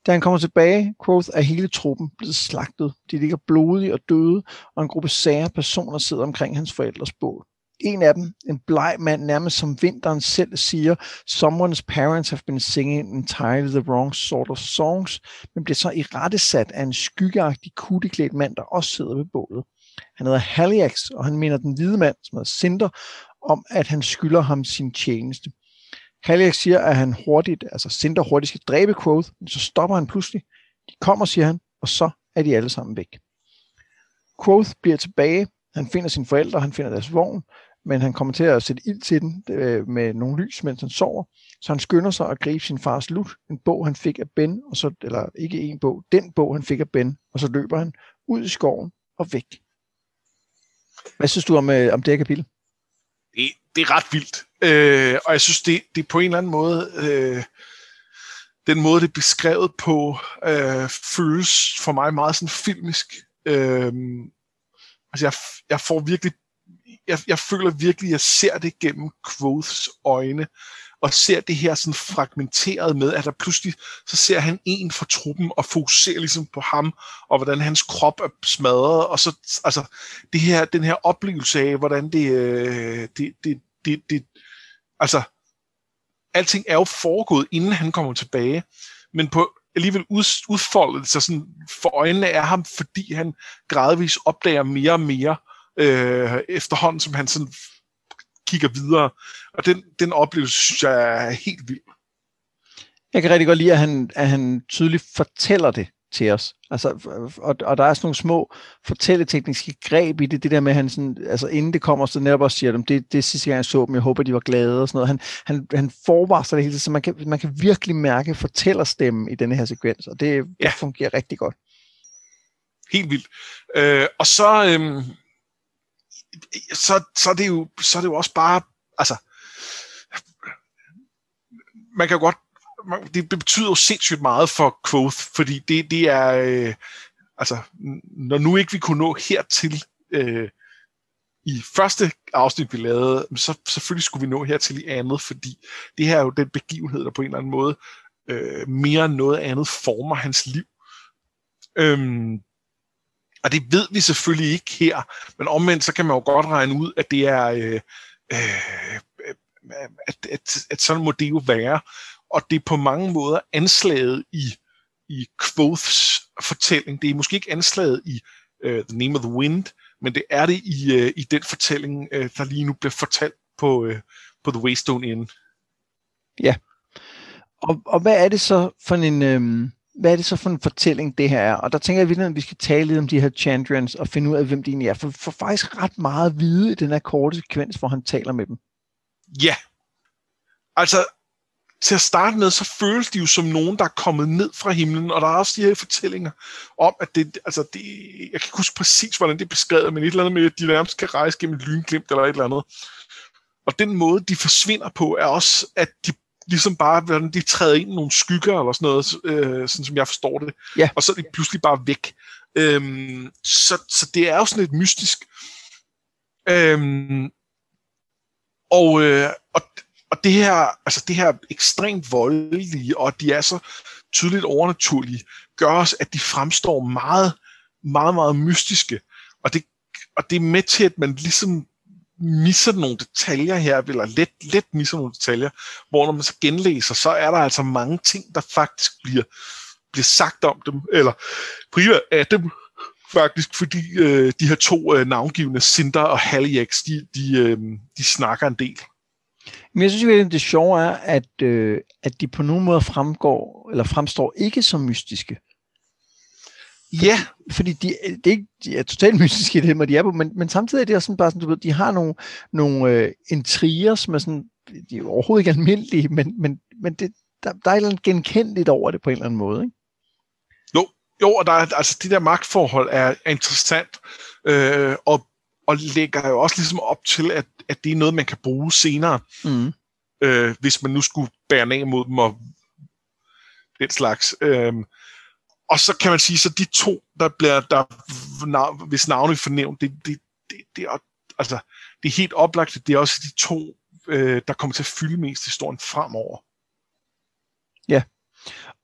Da han kommer tilbage, Quoth er hele truppen blevet slagtet. De ligger blodige og døde, og en gruppe sære personer sidder omkring hans forældres bål. En af dem, en bleg mand, nærmest som vinteren selv siger, someone's parents have been singing entirely the wrong sort of songs, men bliver så i rettesat af en skyggeagtig kutteklædt mand, der også sidder ved bålet. Han hedder Haliax, og han mener den hvide mand, som hedder Cinder, om at han skylder ham sin tjeneste. Haliax siger, at han hurtigt, altså Cinder hurtigt skal dræbe Quoth, men så stopper han pludselig. De kommer, siger han, og så er de alle sammen væk. Quoth bliver tilbage, han finder sine forældre, han finder deres vogn, men han kommer til at sætte ild til den øh, med nogle lys, mens han sover. Så han skynder sig at gribe sin fars lut, en bog han fik af Ben, og så, eller ikke en bog, den bog han fik af Ben, og så løber han ud i skoven og væk. Hvad synes du om, øh, om det her kapitel? Det, det er ret vildt, øh, og jeg synes, det, det er på en eller anden måde... Øh, den måde, det er beskrevet på, øh, føles for mig meget sådan filmisk. Øh, altså, jeg, jeg får virkelig jeg, jeg føler virkelig, at jeg ser det gennem Quoths øjne, og ser det her sådan fragmenteret med, at der pludselig, så ser han en fra truppen, og fokuserer ligesom på ham, og hvordan hans krop er smadret, og så, altså, det her, den her oplevelse af, hvordan det, øh, det, det, det, det, altså, alting er jo foregået, inden han kommer tilbage, men på alligevel ud, udfoldet sig sådan for øjnene af ham, fordi han gradvist opdager mere og mere, øh, efterhånden som han sådan kigger videre. Og den, den oplevelse, synes jeg er helt vild. Jeg kan rigtig godt lide, at han, at han tydeligt fortæller det til os. Altså, og, og der er sådan nogle små fortælletekniske greb i det, det der med, at han sådan, altså inden det kommer, så netop også siger dem, det, det er sidste gang, jeg så dem, jeg håber, de var glade og sådan noget. Han, han, han forvarsler det hele så man kan, man kan virkelig mærke fortællerstemmen i denne her sekvens, og det, ja. det fungerer rigtig godt. Helt vildt. Øh, og så, øhm, så, så, er det jo, så er det jo også bare, altså, man kan jo godt, man, det betyder jo sindssygt meget for Quoth, fordi det, det er, øh, altså, når nu ikke vi kunne nå hertil øh, i første afsnit, vi lavede, så selvfølgelig skulle vi nå hertil i andet, fordi det her er jo den begivenhed, der på en eller anden måde øh, mere end noget andet former hans liv. Øhm, og det ved vi selvfølgelig ikke her, men omvendt så kan man jo godt regne ud, at det er, øh, øh, at, at, at sådan må det jo være. Og det er på mange måder anslaget i, i Quoths fortælling. Det er måske ikke anslaget i uh, The Name of the Wind, men det er det i, uh, i den fortælling, uh, der lige nu bliver fortalt på, uh, på The Waystone Inn. Ja. Og, og hvad er det så for en... Øh hvad er det så for en fortælling, det her er? Og der tænker jeg at vi skal tale lidt om de her Chandrians og finde ud af, hvem de egentlig er. For, for faktisk ret meget at vide i den her korte sekvens, hvor han taler med dem. Ja. Altså, til at starte med, så føles de jo som nogen, der er kommet ned fra himlen, og der er også de her fortællinger om, at det, altså det, jeg kan ikke huske præcis, hvordan det er beskrevet, men et eller andet med, at de nærmest kan rejse gennem et lynglimt eller et eller andet. Og den måde, de forsvinder på, er også, at de ligesom bare, hvordan de træder ind i nogle skygger eller sådan noget, øh, sådan som jeg forstår det. Ja. Og så er de pludselig bare væk. Øhm, så, så det er jo sådan lidt mystisk. Øhm, og, øh, og, og det her, altså det her ekstremt voldelige, og de er så tydeligt overnaturlige, gør os, at de fremstår meget, meget, meget mystiske. Og det, og det er med til, at man ligesom misser nogle detaljer her, eller let, let misser nogle detaljer, hvor når man så genlæser, så er der altså mange ting, der faktisk bliver, bliver sagt om dem, eller primært af dem, faktisk, fordi øh, de her to øh, navngivende, Cinder og Haliax, de, de, øh, de snakker en del. Men jeg synes at det sjove er, at, øh, at de på nogen måde fremgår, eller fremstår ikke som mystiske. Ja. Fordi de, det er, ikke, de er totalt mystiske, det de er på, men, men samtidig er det også sådan bare sådan, du ved, de har nogle, nogle øh, intriger, som er sådan, de er overhovedet ikke almindelige, men, men, men det, der, der er et eller andet genkendeligt over det på en eller anden måde, ikke? Jo, jo og der er, altså, det der magtforhold er, er interessant, øh, og, og lægger jo også ligesom op til, at, at det er noget, man kan bruge senere, mm. øh, hvis man nu skulle bære af mod dem og den slags. Øh, og så kan man sige, så de to, der bliver, der, hvis navnet fornævnt, det, det, det, det, er, altså, det er helt oplagt, det er også de to, øh, der kommer til at fylde mest historien fremover. Ja,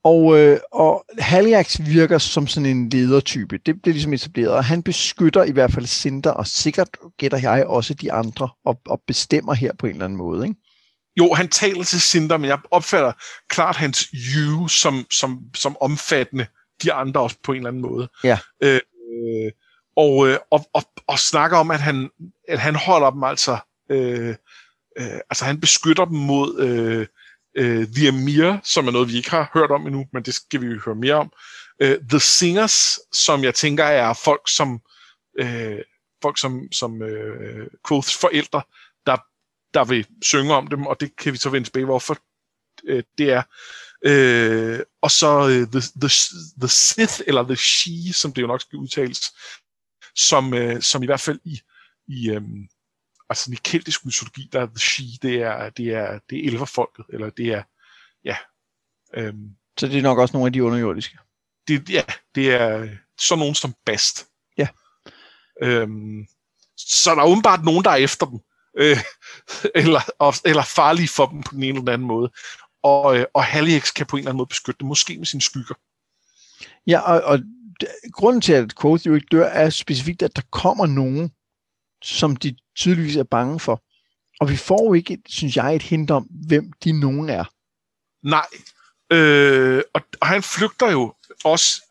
og, øh, og Haliax virker som sådan en ledertype. Det bliver ligesom etableret, og han beskytter i hvert fald Cinder, og sikkert gætter jeg også de andre, og, og bestemmer her på en eller anden måde, ikke? Jo, han taler til Cinder, men jeg opfatter klart hans you som, som, som omfattende de andre også på en eller anden måde. Ja. Øh, og, øh, og, og, og snakker om, at han, at han holder dem altså, øh, øh, altså han beskytter dem mod øh, øh, The Emir, som er noget, vi ikke har hørt om endnu, men det skal vi jo høre mere om. Øh, The Singers, som jeg tænker er folk, som øh, folk som, som øh, Quoths forældre, der, der vil synge om dem, og det kan vi så vende tilbage, hvorfor øh, det er. Øh, og så uh, the, the, the Sith, eller The She, som det jo nok skal udtales, som, uh, som i hvert fald i, i um, altså i keltisk mytologi, der er The She, det er, det er, det er elverfolket, eller det er, ja, um, Så det er nok også nogle af de underjordiske. Det, ja, det er sådan nogen som Bast. Ja. Øhm, så der er åbenbart nogen, der er efter dem. Øh, eller, eller farlige for dem på den ene eller anden måde. Og, øh, og Haliex kan på en eller anden måde beskytte dem, måske med sine skygger. Ja, og, og grunden til, at Quoth jo ikke dør, er specifikt, at der kommer nogen, som de tydeligvis er bange for. Og vi får jo ikke, synes jeg, et hint om, hvem de nogen er. Nej. Øh, og, og han flygter jo også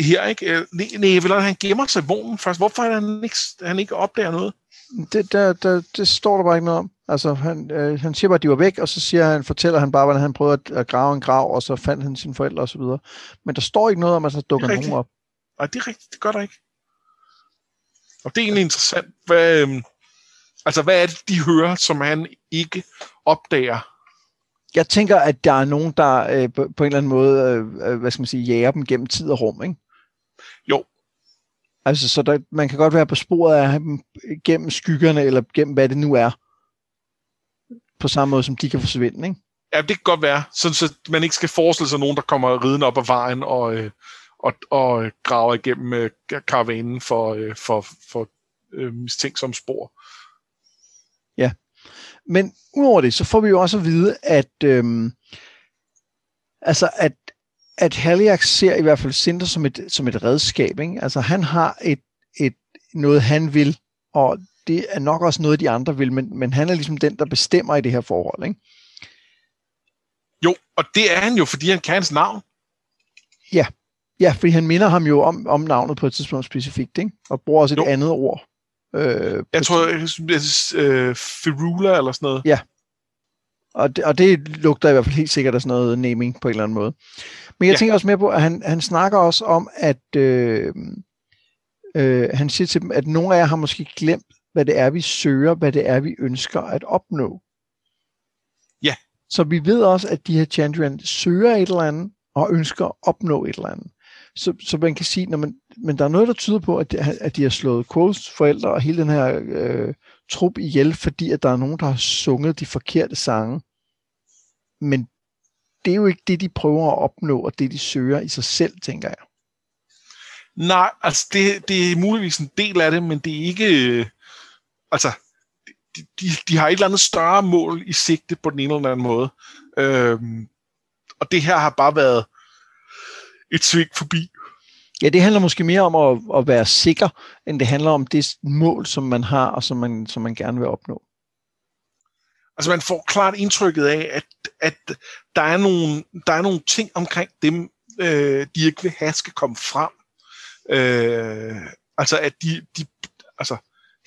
her, ikke? Nej, vel, han gemmer sig i vognen først. Hvorfor er han ikke, han ikke opdager noget? Det, der, der, det står der bare ikke noget om. Altså, han, øh, han siger bare, at de var væk, og så siger han, fortæller han bare, hvordan han prøvede at, at grave en grav, og så fandt han sine forældre osv. Men der står ikke noget om, at så dukker nogen op. Nej, det er rigtigt. Det gør der ikke. Og det er egentlig interessant. Hvad, øh, altså, hvad er det, de hører, som han ikke opdager? Jeg tænker, at der er nogen, der øh, på, på en eller anden måde, øh, øh hvad skal man sige, jager dem gennem tid og rum, ikke? Jo. Altså, så der, man kan godt være på sporet af dem gennem skyggerne, eller gennem hvad det nu er. På samme måde, som de kan forsvinde, ikke? Ja, det kan godt være. Så, så man ikke skal forestille sig nogen, der kommer ridende op ad vejen og, øh, og, og graver igennem øh, karavanen for, øh, for, for øh, mistænksomme spor. Ja. Men udover det, så får vi jo også at vide, at øhm, altså at at Haliak ser i hvert fald Sinter som et, som et redskab. Ikke? Altså han har et, et, noget, han vil, og det er nok også noget, de andre vil, men, men han er ligesom den, der bestemmer i det her forhold. Ikke? Jo, og det er han jo, fordi han kan hans navn. Ja, ja fordi han minder ham jo om, om navnet på et tidspunkt specifikt, ikke? og bruger også et jo. andet ord. Øh, jeg tror, jeg, jeg, øh, Ferula eller sådan noget. Ja, og det, og det lugter i hvert fald helt sikkert af sådan noget naming på en eller anden måde. Men jeg ja. tænker også mere på, at han, han snakker også om, at øh, øh, han siger til dem, at nogle af jer har måske glemt, hvad det er, vi søger, hvad det er, vi ønsker at opnå. Ja. Så vi ved også, at de her Chandrian søger et eller andet, og ønsker at opnå et eller andet. Så, så man kan sige, når man, men der er noget, der tyder på, at de, at de har slået Quotes forældre og hele den her øh, trup ihjel, fordi at der er nogen, der har sunget de forkerte sange. Men det er jo ikke det, de prøver at opnå, og det, de søger i sig selv, tænker jeg. Nej, altså det, det er muligvis en del af det, men det er ikke... Øh, altså, de, de, de har et eller andet større mål i sigte på den ene eller anden måde. Øhm, og det her har bare været et sving forbi. Ja, det handler måske mere om at, at være sikker, end det handler om det mål, som man har, og som man, som man gerne vil opnå. Altså man får klart indtrykket af, at, at der, er nogle, der er nogle ting omkring dem, øh, de ikke vil have, skal komme frem. Øh, altså at de, de altså,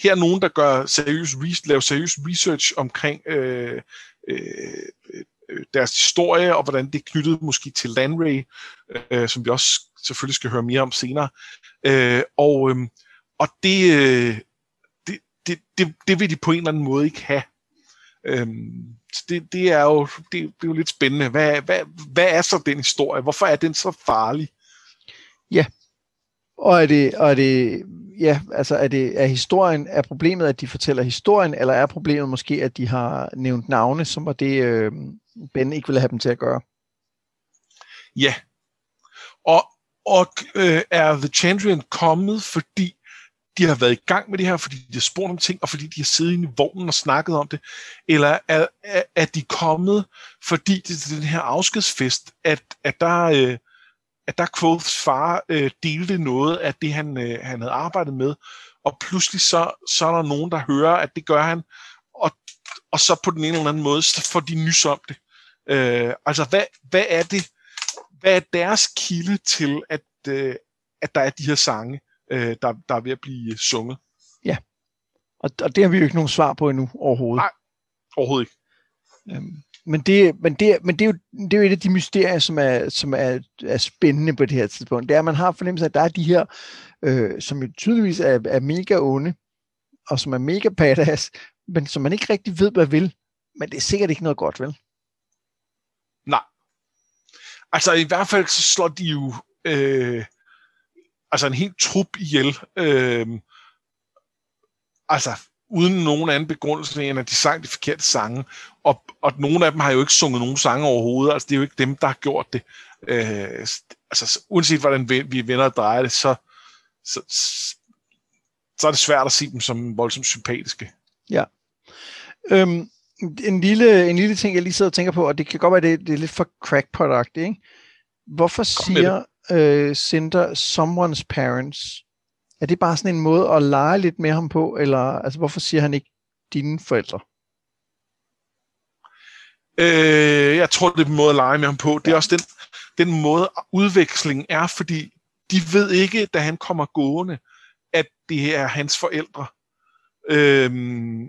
her er nogen, der gør seriøs, laver seriøs research omkring øh, øh, øh, deres historie, og hvordan det er knyttet måske til Landray, øh, som vi også selvfølgelig skal høre mere om senere. Øh, og øh, og det, øh, det, det, det, det vil de på en eller anden måde ikke have. Øhm, det, det, er jo, det, det er jo lidt spændende. Hvad, hvad, hvad er så den historie? Hvorfor er den så farlig? Ja, og er det, og er det, ja, altså er det, er historien, er problemet, at de fortæller historien, eller er problemet måske, at de har nævnt navne, som var det, øh, Ben ikke ville have dem til at gøre? Ja, og, og øh, er The Chandrian kommet, fordi de har været i gang med det her, fordi de har spurgt om ting, og fordi de har siddet i vognen og snakket om det? Eller er, er, er de kommet, fordi det er den her afskedsfest, at, at der... Øh, at der Quoths far øh, delte noget af det, han, øh, han havde arbejdet med, og pludselig så, så er der nogen, der hører, at det gør han, og, og så på den ene eller anden måde, så får de nys om det. Øh, altså, hvad, hvad er det, hvad er deres kilde til, at, øh, at der er de her sange, øh, der, der er ved at blive sunget? Ja, og, og det har vi jo ikke nogen svar på endnu overhovedet. Nej, overhovedet ikke. Øhm, men det, men, det, men det, er jo, det er jo et af de mysterier, som er, som er, er spændende på det her tidspunkt. Det er, at man har fornemmelse af, at der er de her, øh, som jo tydeligvis er, er mega onde, og som er mega badass, men som man ikke rigtig ved, hvad vil. Men det er sikkert ikke noget godt, vel? Nej. Altså i hvert fald så slår de jo øh, altså en helt trup ihjel. Øh, altså uden nogen anden begrundelse end, at de sang de forkerte sange. Og, og nogle af dem har jo ikke sunget nogen sange overhovedet. Altså, det er jo ikke dem, der har gjort det. Øh, altså, uanset hvordan vi vender og drejer det, så, så, så er det svært at se dem som voldsomt sympatiske. Ja. Øhm, en, lille, en lille ting, jeg lige sidder og tænker på, og det kan godt være, det, det er lidt for crackpot ikke? Hvorfor Kom siger øh, Cinder someone's parents? Er det bare sådan en måde at lege lidt med ham på, eller altså, hvorfor siger han ikke dine forældre? Øh, jeg tror, det er en måde at lege med ham på. Det er også den, den måde, udvekslingen er, fordi de ved ikke, da han kommer gående, at det er hans forældre. Øhm,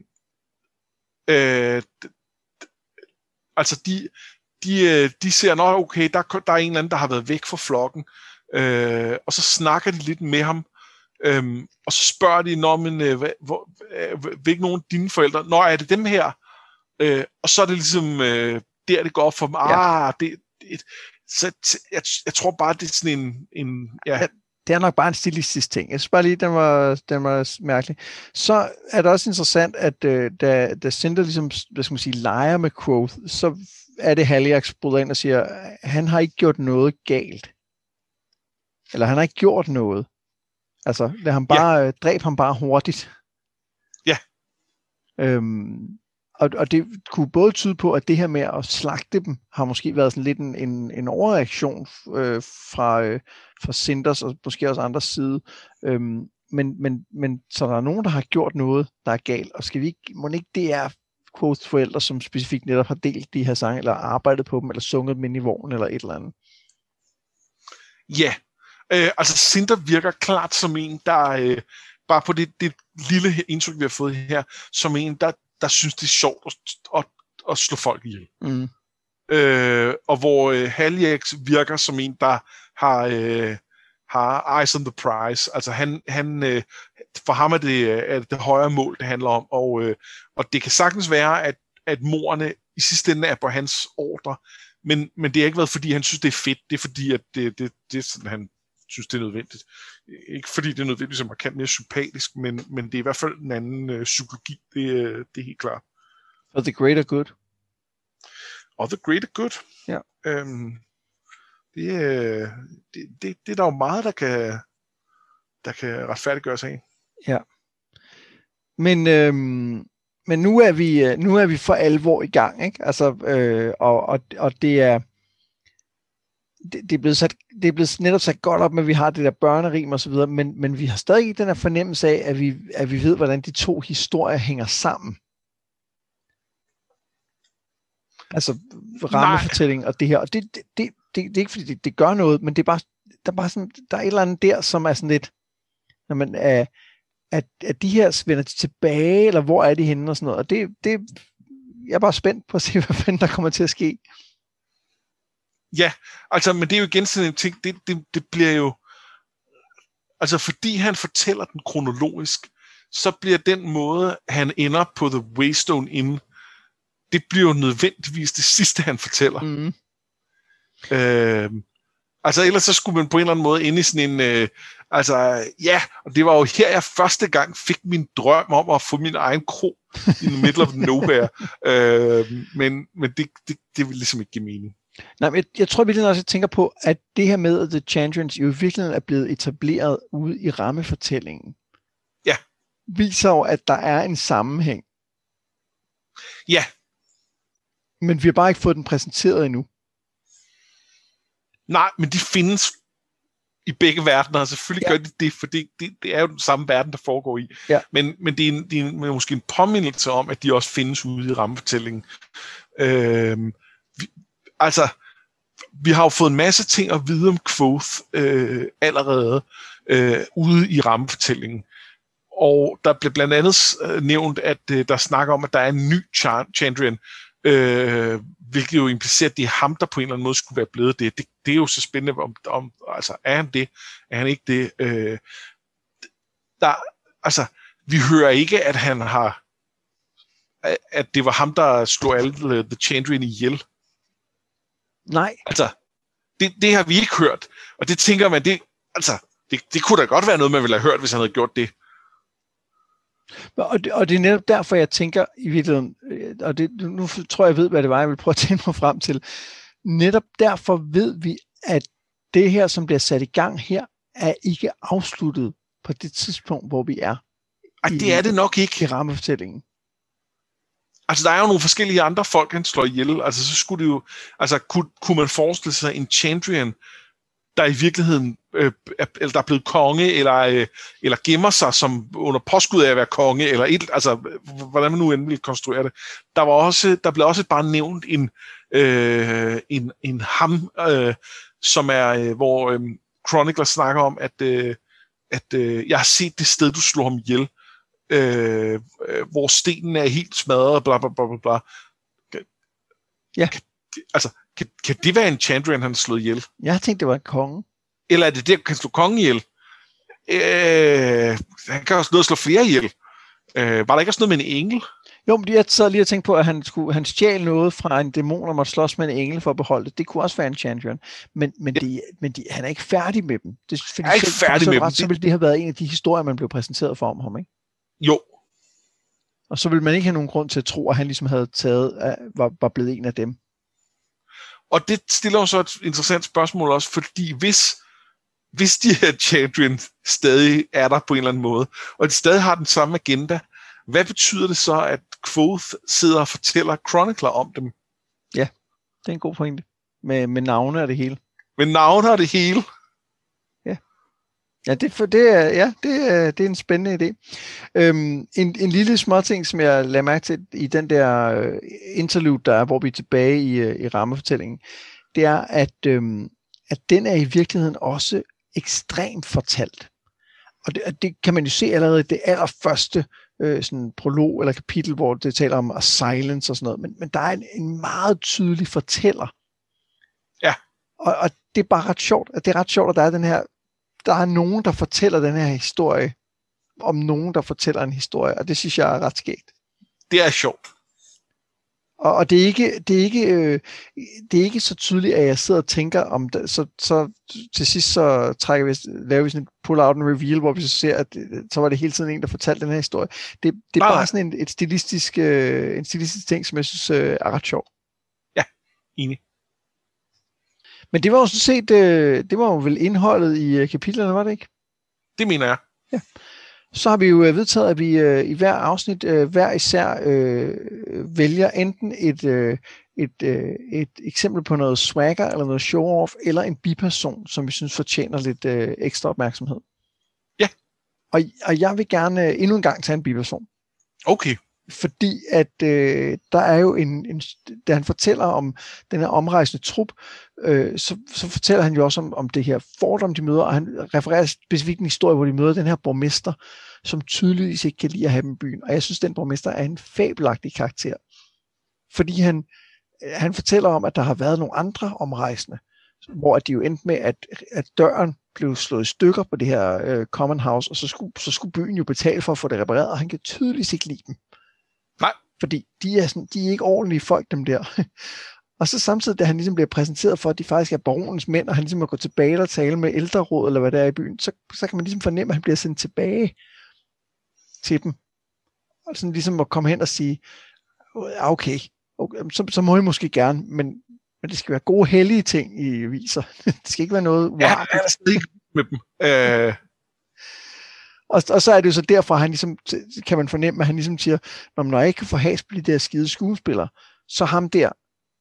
øh, altså, de, de, øh, de ser, at okay, der, der er en eller anden, der har været væk fra flokken, øh, og så snakker de lidt med ham, Øhm, og så spørger de, når men, øh, hvad, hvor, øh, hvilke nogle af dine forældre? Nå, er det dem her? Øh, og så er det ligesom øh, der, det går op for dem. Ah, det, det, så jeg, jeg tror bare, det er sådan en... en ja. ja det er nok bare en stilistisk ting. Jeg synes bare lige, den var, den var mærkelig. Så er det også interessant, at øh, da, da Cinder ligesom, hvad skal man sige, leger med Quoth, så er det Haliax bryder ind og siger, han har ikke gjort noget galt. Eller han har ikke gjort noget. Altså, lad ham bare, ja. Øh, dræb ham bare hurtigt. Ja. Øhm, og, og det kunne både tyde på, at det her med at slagte dem, har måske været sådan lidt en, en, en overreaktion øh, fra, øh, fra Sinders og måske også andres side. Øhm, men, men, men så der er nogen, der har gjort noget, der er galt, og skal vi ikke, må ikke det er quotes forældre, som specifikt netop har delt de her sange, eller arbejdet på dem, eller sunget dem ind i vognen, eller et eller andet? Ja, Øh, altså Cinder virker klart som en, der øh, bare på det, det lille indtryk, vi har fået her, som en, der, der synes, det er sjovt at, at, at slå folk ihjel. Mm. Øh, og hvor øh, Haliax virker som en, der har, øh, har eyes on the prize. Altså han, han øh, for ham er det, er det højere mål, det handler om. Og, øh, og det kan sagtens være, at, at morerne i sidste ende er på hans ordre, men, men det har ikke været, fordi han synes, det er fedt. Det er fordi, at det, det, det er sådan, han synes, det er nødvendigt. Ikke fordi det er nødvendigt som markant mere sympatisk, men, men det er i hvert fald en anden øh, psykologi, det, øh, det er helt klart. Og the greater good. Og the greater good. Ja. Øhm, det, øh, det, det, det er der jo meget, der kan, der kan retfærdiggøre sig af. Ja. Men, øhm, men nu er vi øh, nu er vi for alvor i gang, ikke? Altså, øh, og, og, og det er det, det, er blevet sat, det er blevet netop sat godt op med, at vi har det der børnerim og så videre, men, men vi har stadig den her fornemmelse af, at vi, at vi ved, hvordan de to historier hænger sammen. Altså rammefortælling og det her. Og det, det, det, det, det er ikke fordi, det, det gør noget, men det er bare, der er bare sådan, der er et eller andet der, som er sådan lidt, når man er, at, at de her vender de tilbage, eller hvor er de henne og sådan noget. Og det, det, jeg er bare spændt på at se, hvad fanden der kommer til at ske. Ja, altså, men det er jo igen sådan en ting, det, det, det bliver jo, altså fordi han fortæller den kronologisk, så bliver den måde, han ender på The Waystone Inn, det bliver jo nødvendigvis det sidste, han fortæller. Mm. Øh, altså ellers så skulle man på en eller anden måde ind i sådan en, øh, altså ja, og det var jo her, jeg første gang fik min drøm om at få min egen kro i the middle of nowhere. øh, men men det, det, det vil ligesom ikke give mening. Nej, men jeg, jeg tror virkelig også, jeg tænker på, at det her med, at The Champions jo i virkeligheden er blevet etableret ude i rammefortællingen. Ja. Viser jo, at der er en sammenhæng. Ja. Men vi har bare ikke fået den præsenteret endnu. Nej, men de findes i begge verdener, og selvfølgelig ja. gør de det, for det, det, det er jo den samme verden, der foregår i. Ja. Men, men det, er en, det er måske en påmindelse om, at de også findes ude i rammefortællingen. Øhm, altså, vi har jo fået en masse ting at vide om Quoth øh, allerede øh, ude i rammefortællingen. Og der blev blandt andet øh, nævnt, at øh, der snakker om, at der er en ny Chandrian, øh, hvilket jo implicerer, at det er ham, der på en eller anden måde skulle være blevet det. Det, det er jo så spændende, om, om altså, er han det? Er han ikke det? Øh, der, altså, vi hører ikke, at han har at det var ham, der slog alle øh, The Chandrian ihjel. Nej. Altså, det, det har vi ikke hørt. Og det tænker man, det, altså, det, det kunne da godt være noget, man ville have hørt, hvis han havde gjort det. Og det, og det er netop derfor, jeg tænker i virkeligheden, øh, og det, nu tror jeg, jeg ved, hvad det var, jeg vil prøve at tænke mig frem til. Netop derfor ved vi, at det her, som bliver sat i gang her, er ikke afsluttet på det tidspunkt, hvor vi er. Ej, det er det nok ikke. I rammefortællingen. Altså, der er jo nogle forskellige andre folk, han slår ihjel. Altså, så skulle det jo... Altså, kunne, kunne man forestille sig en Chandrian, der i virkeligheden øh, er, eller der er blevet konge, eller, øh, eller gemmer sig som under påskud af at være konge, eller et, altså, hvordan man nu end vil konstruere det. Der, var også, der blev også bare nævnt en, øh, en, en ham, øh, som er, øh, hvor øh, Chronicler snakker om, at, øh, at øh, jeg har set det sted, du slår ham ihjel, øh, øh, hvor stenen er helt smadret, bla bla bla bla. bla. Ja. Kan, altså, kan, kan det være en Chandrian, han har slået ihjel? Jeg har tænkt, det var en konge. Eller er det det, kan slå kongen ihjel? Øh, han kan også noget slå flere ihjel. Øh, var der ikke også noget med en engel? Jo, men jeg sad lige og tænkte på, at han, skulle, han stjal noget fra en dæmon, og måtte slås med en engel for at beholde det. Det kunne også være en Chandrian. Men, men, ja. de, men de, han er ikke færdig med dem. Det, fordi han er ikke færdig med ret, dem. Så ville det have været en af de historier, man blev præsenteret for om ham, ikke? Jo. Og så ville man ikke have nogen grund til at tro, at han ligesom havde taget, var, var blevet en af dem. Og det stiller jo så et interessant spørgsmål også, fordi hvis, hvis de her Chandrian stadig er der på en eller anden måde, og de stadig har den samme agenda, hvad betyder det så, at Quoth sidder og fortæller Chronicler om dem? Ja, det er en god pointe. Med, med navne og det hele. Med navne og det hele? Ja. Det, for det, er, ja, det, er, det er en spændende idé. Øhm, en, en lille småting, som jeg lader mærke til i den der uh, interlude, der er, hvor vi er tilbage i, uh, i rammefortællingen, det er, at, øhm, at den er i virkeligheden også ekstremt fortalt. Og det, og det kan man jo se allerede i det allerførste øh, sådan prolog eller kapitel, hvor det taler om silence og sådan noget, men, men der er en, en meget tydelig fortæller. Ja. Og, og det er bare ret sjovt, at det er ret sjovt, at der er den her, der er nogen, der fortæller den her historie, om nogen, der fortæller en historie, og det synes jeg er ret skægt. Det er sjovt. Og, og det, er ikke, det, er ikke, øh, det er ikke så tydeligt, at jeg sidder og tænker om det. Så, så til sidst så trækker vi, laver vi sådan et pull-out and reveal, hvor vi så ser, at øh, så var det hele tiden en, der fortalte den her historie. Det, det er bare sådan en, et stilistisk, øh, en stilistisk ting, som jeg synes øh, er ret sjov. Ja, enig. Men det var jo sådan set, øh, det var jo vel indholdet i øh, kapitlerne, var det ikke? Det mener jeg. Ja så har vi jo øh, vedtaget, at vi øh, i hver afsnit øh, hver især øh, vælger enten et, øh, et, øh, et eksempel på noget swagger eller noget show-off, eller en biperson, som vi synes fortjener lidt øh, ekstra opmærksomhed. Ja. Og, og jeg vil gerne øh, endnu en gang tage en biperson. Okay. Fordi at øh, der er jo en, en, da han fortæller om den her omrejsende trup, øh, så, så fortæller han jo også om, om det her fordom, de møder, og han refererer specifikt en historie, hvor de møder den her borgmester, som tydeligvis ikke kan lide at have dem i byen. Og jeg synes, den borgmester er en fabelagtig karakter. Fordi han, han fortæller om, at der har været nogle andre omrejsende, hvor de jo endte med, at, at døren blev slået i stykker på det her øh, common house, og så skulle, så skulle byen jo betale for at få det repareret, og han kan tydeligvis ikke lide dem. Fordi de er, sådan, de er ikke ordentlige folk, dem der. Og så samtidig, da han ligesom bliver præsenteret for, at de faktisk er baronens mænd, og han ligesom må gå tilbage og tale med ældreråd, eller hvad der er i byen, så, så kan man ligesom fornemme, at han bliver sendt tilbage til dem. Og sådan ligesom at komme hen og sige, okay, okay så, så må I måske gerne, men, men det skal være gode, hellige ting, I viser. det skal ikke være noget wow. Ja, jeg er ikke med dem. Øh. Og, og så er det jo så derfor, han ligesom, kan man fornemme, at han ligesom siger, når jeg ikke kan få has på de der skide skuespillere, så ham der,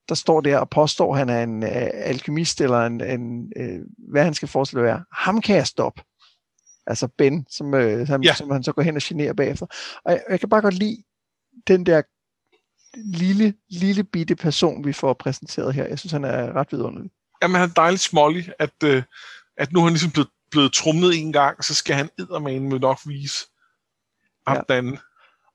der står der og påstår, at han er en uh, alkemist, eller en, en uh, hvad han skal forestille at være, ham kan jeg stoppe. Altså Ben, som, uh, som, ja. som han så går hen og generer bagefter. Og jeg, jeg kan bare godt lide den der lille, lille bitte person, vi får præsenteret her. Jeg synes, han er ret vidunderlig. Jamen, han er dejligt smålig, at, uh, at nu er han ligesom blevet, blevet trumlet en gang, så skal han med nok vise ham ja. den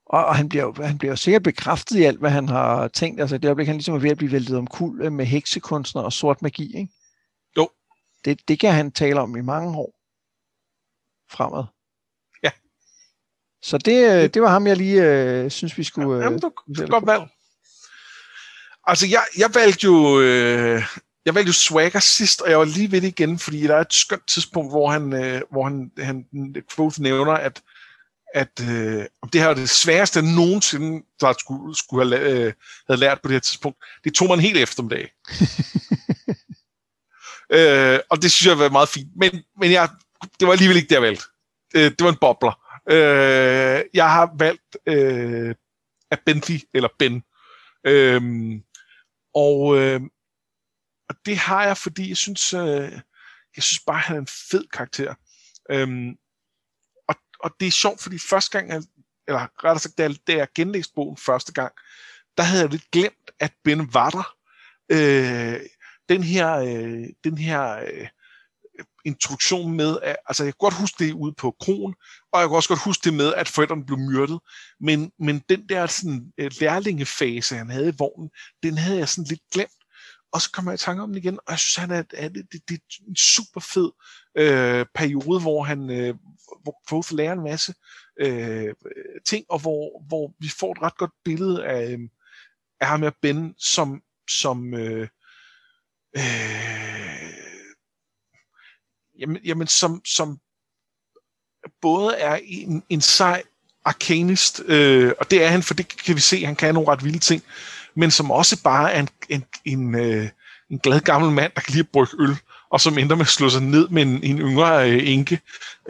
og, og han, bliver jo, han bliver jo sikkert bekræftet i alt, hvad han har tænkt. Altså det øjeblik, han ligesom er ved at blive væltet om kul med heksekunstner og sort magi, ikke? Jo. Det, det kan han tale om i mange år fremad. Ja. Så det, øh, det var ham, jeg lige øh, synes, vi skulle... Ja, jamen, du, øh, godt valg. Altså, jeg, jeg valgte jo... Øh, jeg valgte jo Swagger sidst, og jeg var lige ved det igen, fordi der er et skønt tidspunkt, hvor han, øh, hvor han, han Quoth nævner, at at øh, det her er det sværeste nogensinde, der skulle, skulle have, øh, have lært på det her tidspunkt. Det tog man helt eftermiddag. øh, og det synes jeg var meget fint. Men, men jeg, det var alligevel ikke det, jeg valgte. Øh, det var en bobler. Øh, jeg har valgt øh, af Bentley, eller Ben. Øh, og, øh, og det har jeg, fordi jeg synes, øh, jeg synes bare, at han er en fed karakter. Øhm, og, og det er sjovt, fordi første gang, jeg, eller rettere sagt, da jeg, da jeg genlæste bogen første gang, der havde jeg lidt glemt, at Ben var der. Øh, den her, øh, den her øh, introduktion med, at, altså jeg kan godt huske det ude på kronen, og jeg kan også godt huske det med, at forældrene blev myrdet, men, men den der sådan, øh, lærlingefase, han havde i vognen, den havde jeg sådan lidt glemt, og så kommer jeg i tanke om den igen, og jeg synes, han er, at det, det, det er en super fed øh, periode, hvor han øh, hvor Quoth lærer en masse øh, ting, og hvor, hvor vi får et ret godt billede af, øh, af ham og Ben, som, som øh, øh, jamen, jamen som, som både er en, en sej arkanist, øh, og det er han, for det kan vi se, han kan nogle ret vilde ting, men som også bare er en, en, en, øh, en glad gammel mand, der kan lide at brygge øl, og som ender med at slå sig ned med en, en yngre øh, enke.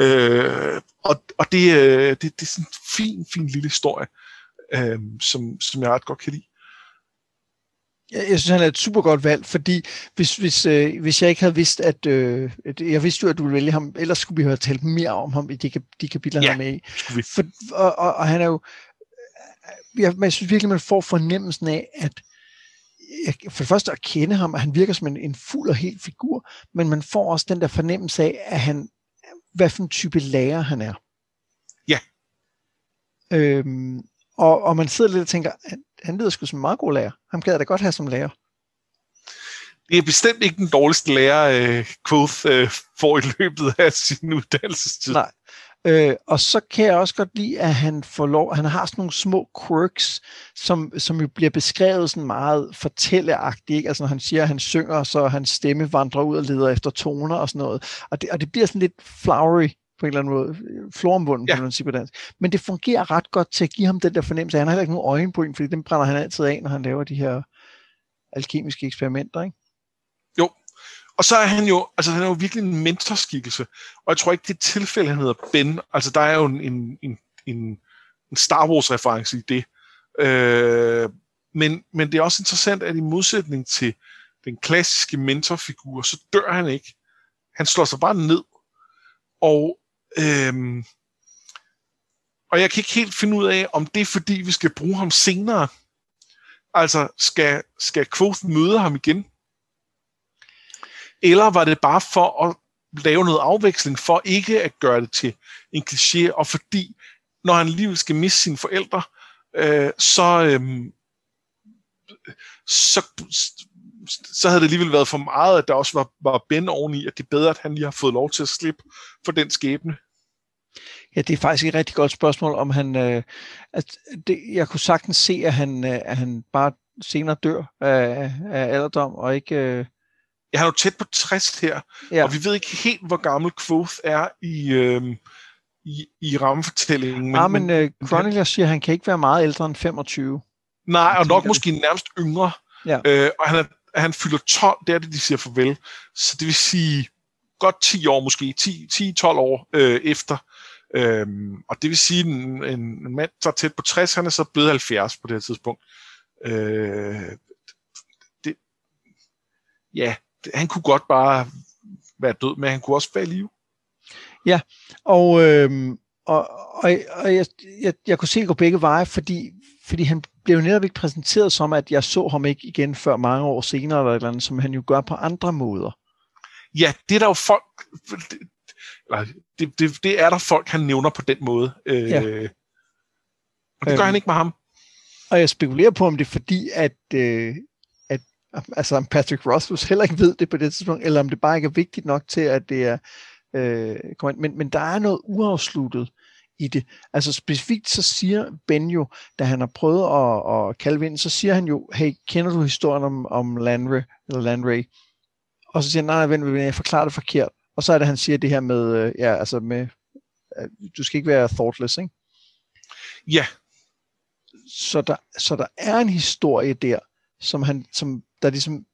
Øh, og og det, øh, det, det er sådan en fin, fin lille historie, øh, som, som jeg ret godt kan lide. Jeg, jeg synes, han er et super godt valg, fordi hvis, hvis, øh, hvis jeg ikke havde vidst, at... Øh, jeg vidste jo, at du ville vælge ham, ellers skulle vi have talt mere om ham i de, de kapitler, ja, han er med i. For, og, og, og han er jo... Jeg, jeg synes virkelig, man får fornemmelsen af, at for det første at kende ham, at han virker som en, en fuld og helt figur, men man får også den der fornemmelse af, at han, hvad for en type lærer han er. Ja. Øhm, og, og man sidder lidt og tænker, han, han lyder sgu som en meget god lærer. Han kan da godt have som lærer. Det er bestemt ikke den dårligste lærer, uh, Quoth uh, får i løbet af sin uddannelsestid. Nej. Øh, og så kan jeg også godt lide, at han får lov, han har sådan nogle små quirks, som, som jo bliver beskrevet sådan meget fortælleagtigt, ikke? Altså når han siger, at han synger, så hans stemme vandrer ud og leder efter toner og sådan noget. Og det, og det bliver sådan lidt flowery på en eller anden måde. Floromvunden, ja. kan man sige på dansk. Men det fungerer ret godt til at give ham den der fornemmelse. Han har heller ikke nogen øjenbryn, fordi den brænder han altid af, når han laver de her alkemiske eksperimenter, ikke? Og så er han jo, altså han er jo virkelig en mentorskikkelse, og jeg tror ikke, det er tilfælde, han hedder Ben. Altså der er jo en, en, en, en Star Wars-reference i det. Øh, men, men det er også interessant, at i modsætning til den klassiske mentorfigur, så dør han ikke. Han slår sig bare ned. Og, øhm, og jeg kan ikke helt finde ud af, om det er fordi, vi skal bruge ham senere. Altså, skal, skal Quoth møde ham igen? Eller var det bare for at lave noget afveksling, for ikke at gøre det til en kliché, og fordi, når han alligevel skal miste sine forældre, øh, så, øh, så, så havde det alligevel været for meget, at der også var, var Ben oveni, at det er bedre, at han lige har fået lov til at slippe for den skæbne. Ja, det er faktisk et rigtig godt spørgsmål, om han... Øh, at det, jeg kunne sagtens se, at han, øh, at han bare senere dør af, af alderdom, og ikke... Øh, jeg har jo tæt på 60 her, ja. og vi ved ikke helt, hvor gammel Quoth er i, øh, i, i rammefortællingen. Men, ah, men, uh, Chronicler siger, at han kan ikke være meget ældre end 25. Nej, og nok måske nærmest yngre. Ja. Øh, og han, er, han fylder 12, det er det, de siger farvel. Så det vil sige godt 10 år måske, 10-12 år øh, efter. Øhm, og det vil sige, at en, en mand, der er tæt på 60, han er så blevet 70 på det her tidspunkt. Øh, det, ja, han kunne godt bare være død, men han kunne også være i live. Ja, og, øh, og, og, og jeg, jeg, jeg kunne se det gå begge veje, fordi, fordi han blev netop ikke præsenteret som, at jeg så ham ikke igen før mange år senere, eller, eller andet, som han jo gør på andre måder. Ja, det er der jo folk, eller, det, det, det er der folk, han nævner på den måde. Øh, ja. Og det gør øhm, han ikke med ham. Og jeg spekulerer på, om det er fordi, at, øh, altså om Patrick Rothfuss heller ikke ved det på det tidspunkt, eller om det bare ikke er vigtigt nok til, at det er øh, men, men der er noget uafsluttet i det. Altså specifikt så siger Ben jo, da han har prøvet at, at kalde vind, så siger han jo, hey, kender du historien om, om Landry, eller Landry? Og så siger han, nej, nej, vent, jeg forklarer det forkert. Og så er det, han siger det her med, øh, ja, altså med, du skal ikke være thoughtless, ikke? Ja. Så der, så der er en historie der, som han, som der ligesom,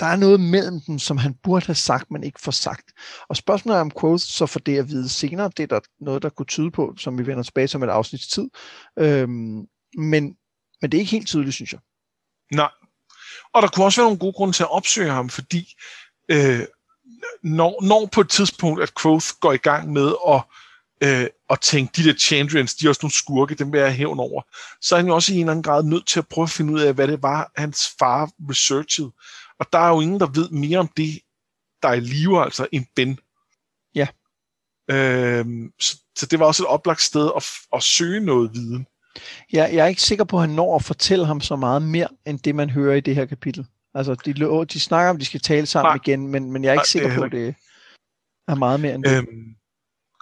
der er noget mellem dem, som han burde have sagt, men ikke får sagt. Og spørgsmålet er, om Quoth så får det at vide senere. Det er der noget, der kunne tyde på, som vi vender tilbage som et afsnit tid. Øhm, men, men det er ikke helt tydeligt, synes jeg. Nej. Og der kunne også være nogle gode grunde til at opsøge ham, fordi øh, når, når på et tidspunkt, at Quoth går i gang med at, øh, at tænke, de der Chandrians, de er også nogle skurke, dem vil jeg hævn over, så er han jo også i en eller anden grad nødt til at prøve at finde ud af, hvad det var, hans far researchede. Og der er jo ingen, der ved mere om det, der er i live, altså, end Ben. Ja. Øhm, så, så det var også et oplagt sted at, at søge noget viden. Ja, jeg er ikke sikker på, at han når at fortælle ham så meget mere, end det man hører i det her kapitel. Altså, de, de snakker om, at de skal tale sammen Nej. igen, men, men jeg er ikke Nej, sikker på, at det er meget mere end det. Øhm,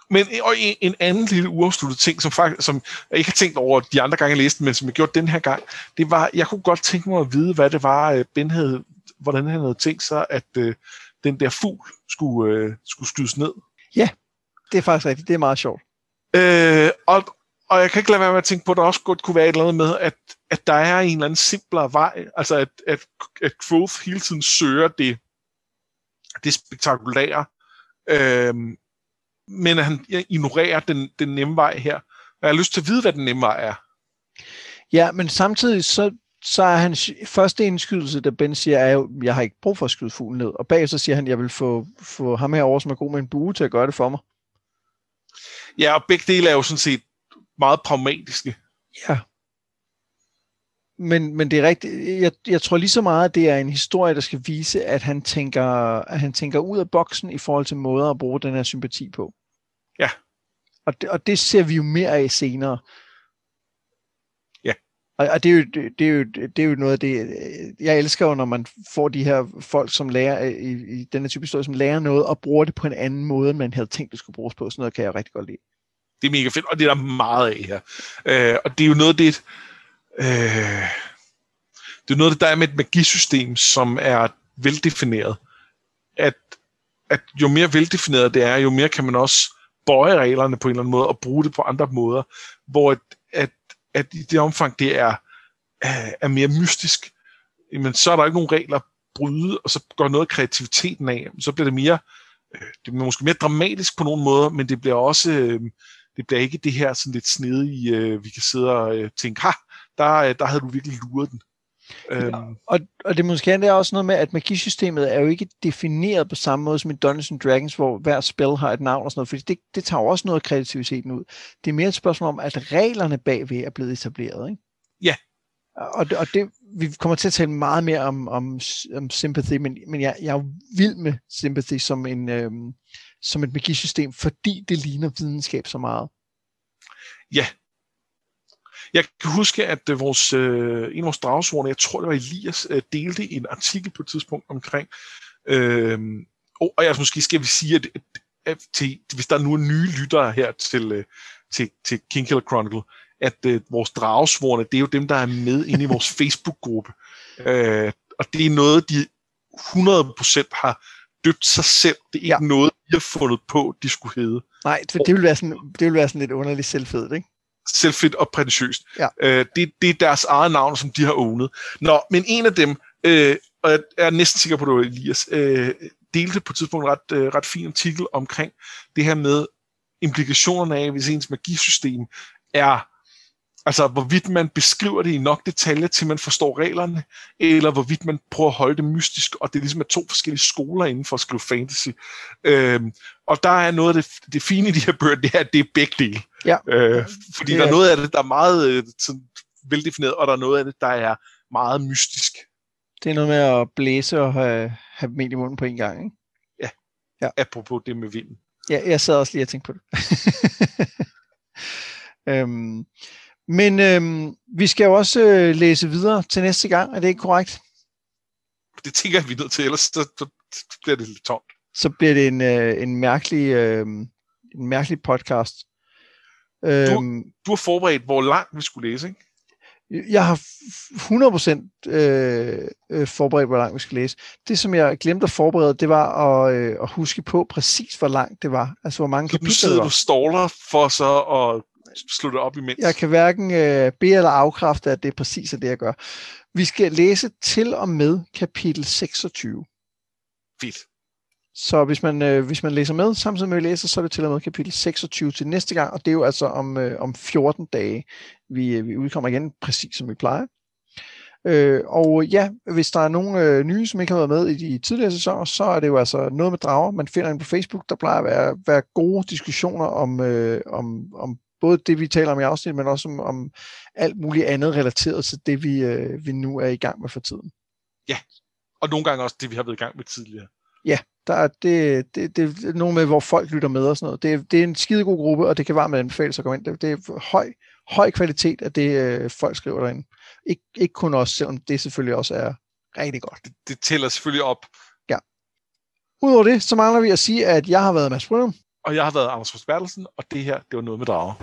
men og en, en anden lille uafsluttet ting, som, faktisk, som jeg ikke har tænkt over de andre gange, jeg læste men som jeg gjorde den her gang, det var, jeg kunne godt tænke mig at vide, hvad det var, øh, Ben havde, hvordan han havde tænkt sig, at øh, den der fugl skulle, øh, skulle skydes ned. Ja, det er faktisk rigtigt. Det er meget sjovt. Øh, og, og jeg kan ikke lade være med at tænke på, at der også godt kunne være et eller andet med, at, at der er en eller anden simplere vej, altså at, at, at Quoth hele tiden søger det, det spektakulære, øhm, men han ignorerer den, den nemme vej her. Og jeg har lyst til at vide, hvad den nemme vej er. Ja, men samtidig så, så er hans første indskydelse, da Ben siger, er jo, jeg har ikke brug for at skyde fuglen ned. Og bagefter siger han, jeg vil få, få ham herovre, som er god med en bue, til at gøre det for mig. Ja, og begge dele er jo sådan set meget pragmatiske. Ja. Men, men det er rigtigt. Jeg, jeg tror lige så meget, at det er en historie, der skal vise, at han tænker, at han tænker ud af boksen i forhold til måder at bruge den her sympati på. Ja. Og det, og det ser vi jo mere af senere. Ja. Og, og det, er jo, det, er jo, det er jo noget af det, jeg elsker jo, når man får de her folk, som lærer i, i denne type historie, som lærer noget og bruger det på en anden måde, end man havde tænkt, det skulle bruges på. Sådan noget kan jeg rigtig godt lide. Det er mega fedt, og det er der meget af her. Øh, og det er jo noget af det, øh, det er noget det, der er med et magisystem, som er veldefineret. At, at jo mere veldefineret det er, jo mere kan man også bøje reglerne på en eller anden måde og bruge det på andre måder, hvor at, at, at i det omfang, det er, øh, er mere mystisk, men så er der ikke nogen regler at bryde, og så går noget af kreativiteten af. Så bliver det mere, øh, det bliver måske mere dramatisk på nogle måder, men det bliver også, øh, det bliver ikke det her sådan lidt snedige, vi kan sidde og tænke, ha, der, øh, der havde du virkelig luret den. Ja, øhm. og, og det måske er også noget med, at magisystemet er jo ikke defineret på samme måde som i Dungeons Dragons, hvor hver spil har et navn og sådan noget, fordi det, det tager jo også noget af kreativiteten ud. Det er mere et spørgsmål om, at reglerne bagved er blevet etableret, ikke? Ja. Og, og det, vi kommer til at tale meget mere om, om, om sympathy, men, men jeg, jeg er jo vild med sympathy som, en, øhm, som et magisystem, fordi det ligner videnskab så meget. Ja, jeg kan huske, at øh, vores, øh, en af vores dragsvorene, jeg tror det var Elias, øh, delte en artikel på et tidspunkt omkring, øh, og, og jeg, måske skal vi sige, at, at, at til, hvis der er nu nye lyttere her til, øh, til, til King Killer Chronicle, at øh, vores dragsvorene, det er jo dem, der er med inde i vores Facebook-gruppe. Øh, og det er noget, de 100% har døbt sig selv. Det er ikke ja. noget, de har fundet på, de skulle hedde. Nej, for det vil være sådan, det vil være sådan lidt underligt selvfedt, ikke? Selvfedt og prætentiøst. Ja. Øh, det, det er deres eget navn, som de har ownet. Nå, men en af dem, øh, og jeg er næsten sikker på, at det var Elias, øh, delte på et tidspunkt en ret, øh, ret fin artikel omkring det her med implikationerne af, hvis ens magisystem er Altså, hvorvidt man beskriver det i nok detaljer, til man forstår reglerne, eller hvorvidt man prøver at holde det mystisk, og det ligesom er to forskellige skoler inden for at skrive fantasy. Øhm, og der er noget af det, det fine i de her bøger, det er, at det er begge dele. Ja. Øh, fordi det er... der er noget af det, der er meget øh, sådan, veldefineret, og der er noget af det, der er meget mystisk. Det er noget med at blæse og have, have dem i munden på en gang, ikke? Ja. ja. Apropos det med vinden. Ja, jeg sad også lige og tænkte på det. øhm, men øhm, vi skal jo også øh, læse videre til næste gang, er det ikke korrekt? Det tænker jeg, vi er nødt til, ellers så, så bliver det lidt tomt. Så bliver det en, øh, en, mærkelig, øh, en mærkelig podcast. Du, øhm, du har forberedt, hvor langt vi skulle læse, ikke? Jeg har 100% øh, øh, forberedt, hvor langt vi skal læse. Det, som jeg glemte at forberede, det var at, øh, at huske på præcis, hvor langt det var. Altså, hvor mange kapitler du sidder du staller for så at slå det op imens. Jeg kan hverken øh, bede eller afkræfte, at det er præcis det, jeg gør. Vi skal læse til og med kapitel 26. Fedt. Så hvis man, øh, hvis man læser med, samtidig med at læser, så er det til og med kapitel 26 til næste gang, og det er jo altså om, øh, om 14 dage, vi, øh, vi udkommer igen, præcis som vi plejer. Øh, og ja, hvis der er nogen øh, nye, som ikke har været med i de tidligere sæsoner, så er det jo altså noget med drager. Man finder ind på Facebook, der plejer at være, være gode diskussioner om, øh, om, om både det, vi taler om i afsnit, men også om, om alt muligt andet relateret til det, vi, øh, vi nu er i gang med for tiden. Ja, og nogle gange også det, vi har været i gang med tidligere. Ja, der er det, det, det er nogle med, hvor folk lytter med og sådan noget. Det, er, det er en skidegod gruppe, og det kan varmt anbefales at komme ind. Det, det er høj, høj kvalitet af det, øh, folk skriver derinde. Ik, ikke kun os, selvom det selvfølgelig også er rigtig godt. Det, det tæller selvfølgelig op. Ja. Udover det, så mangler vi at sige, at jeg har været Mads Brynum. Og jeg har været Anders Bertelsen, og det her, det var noget med drager.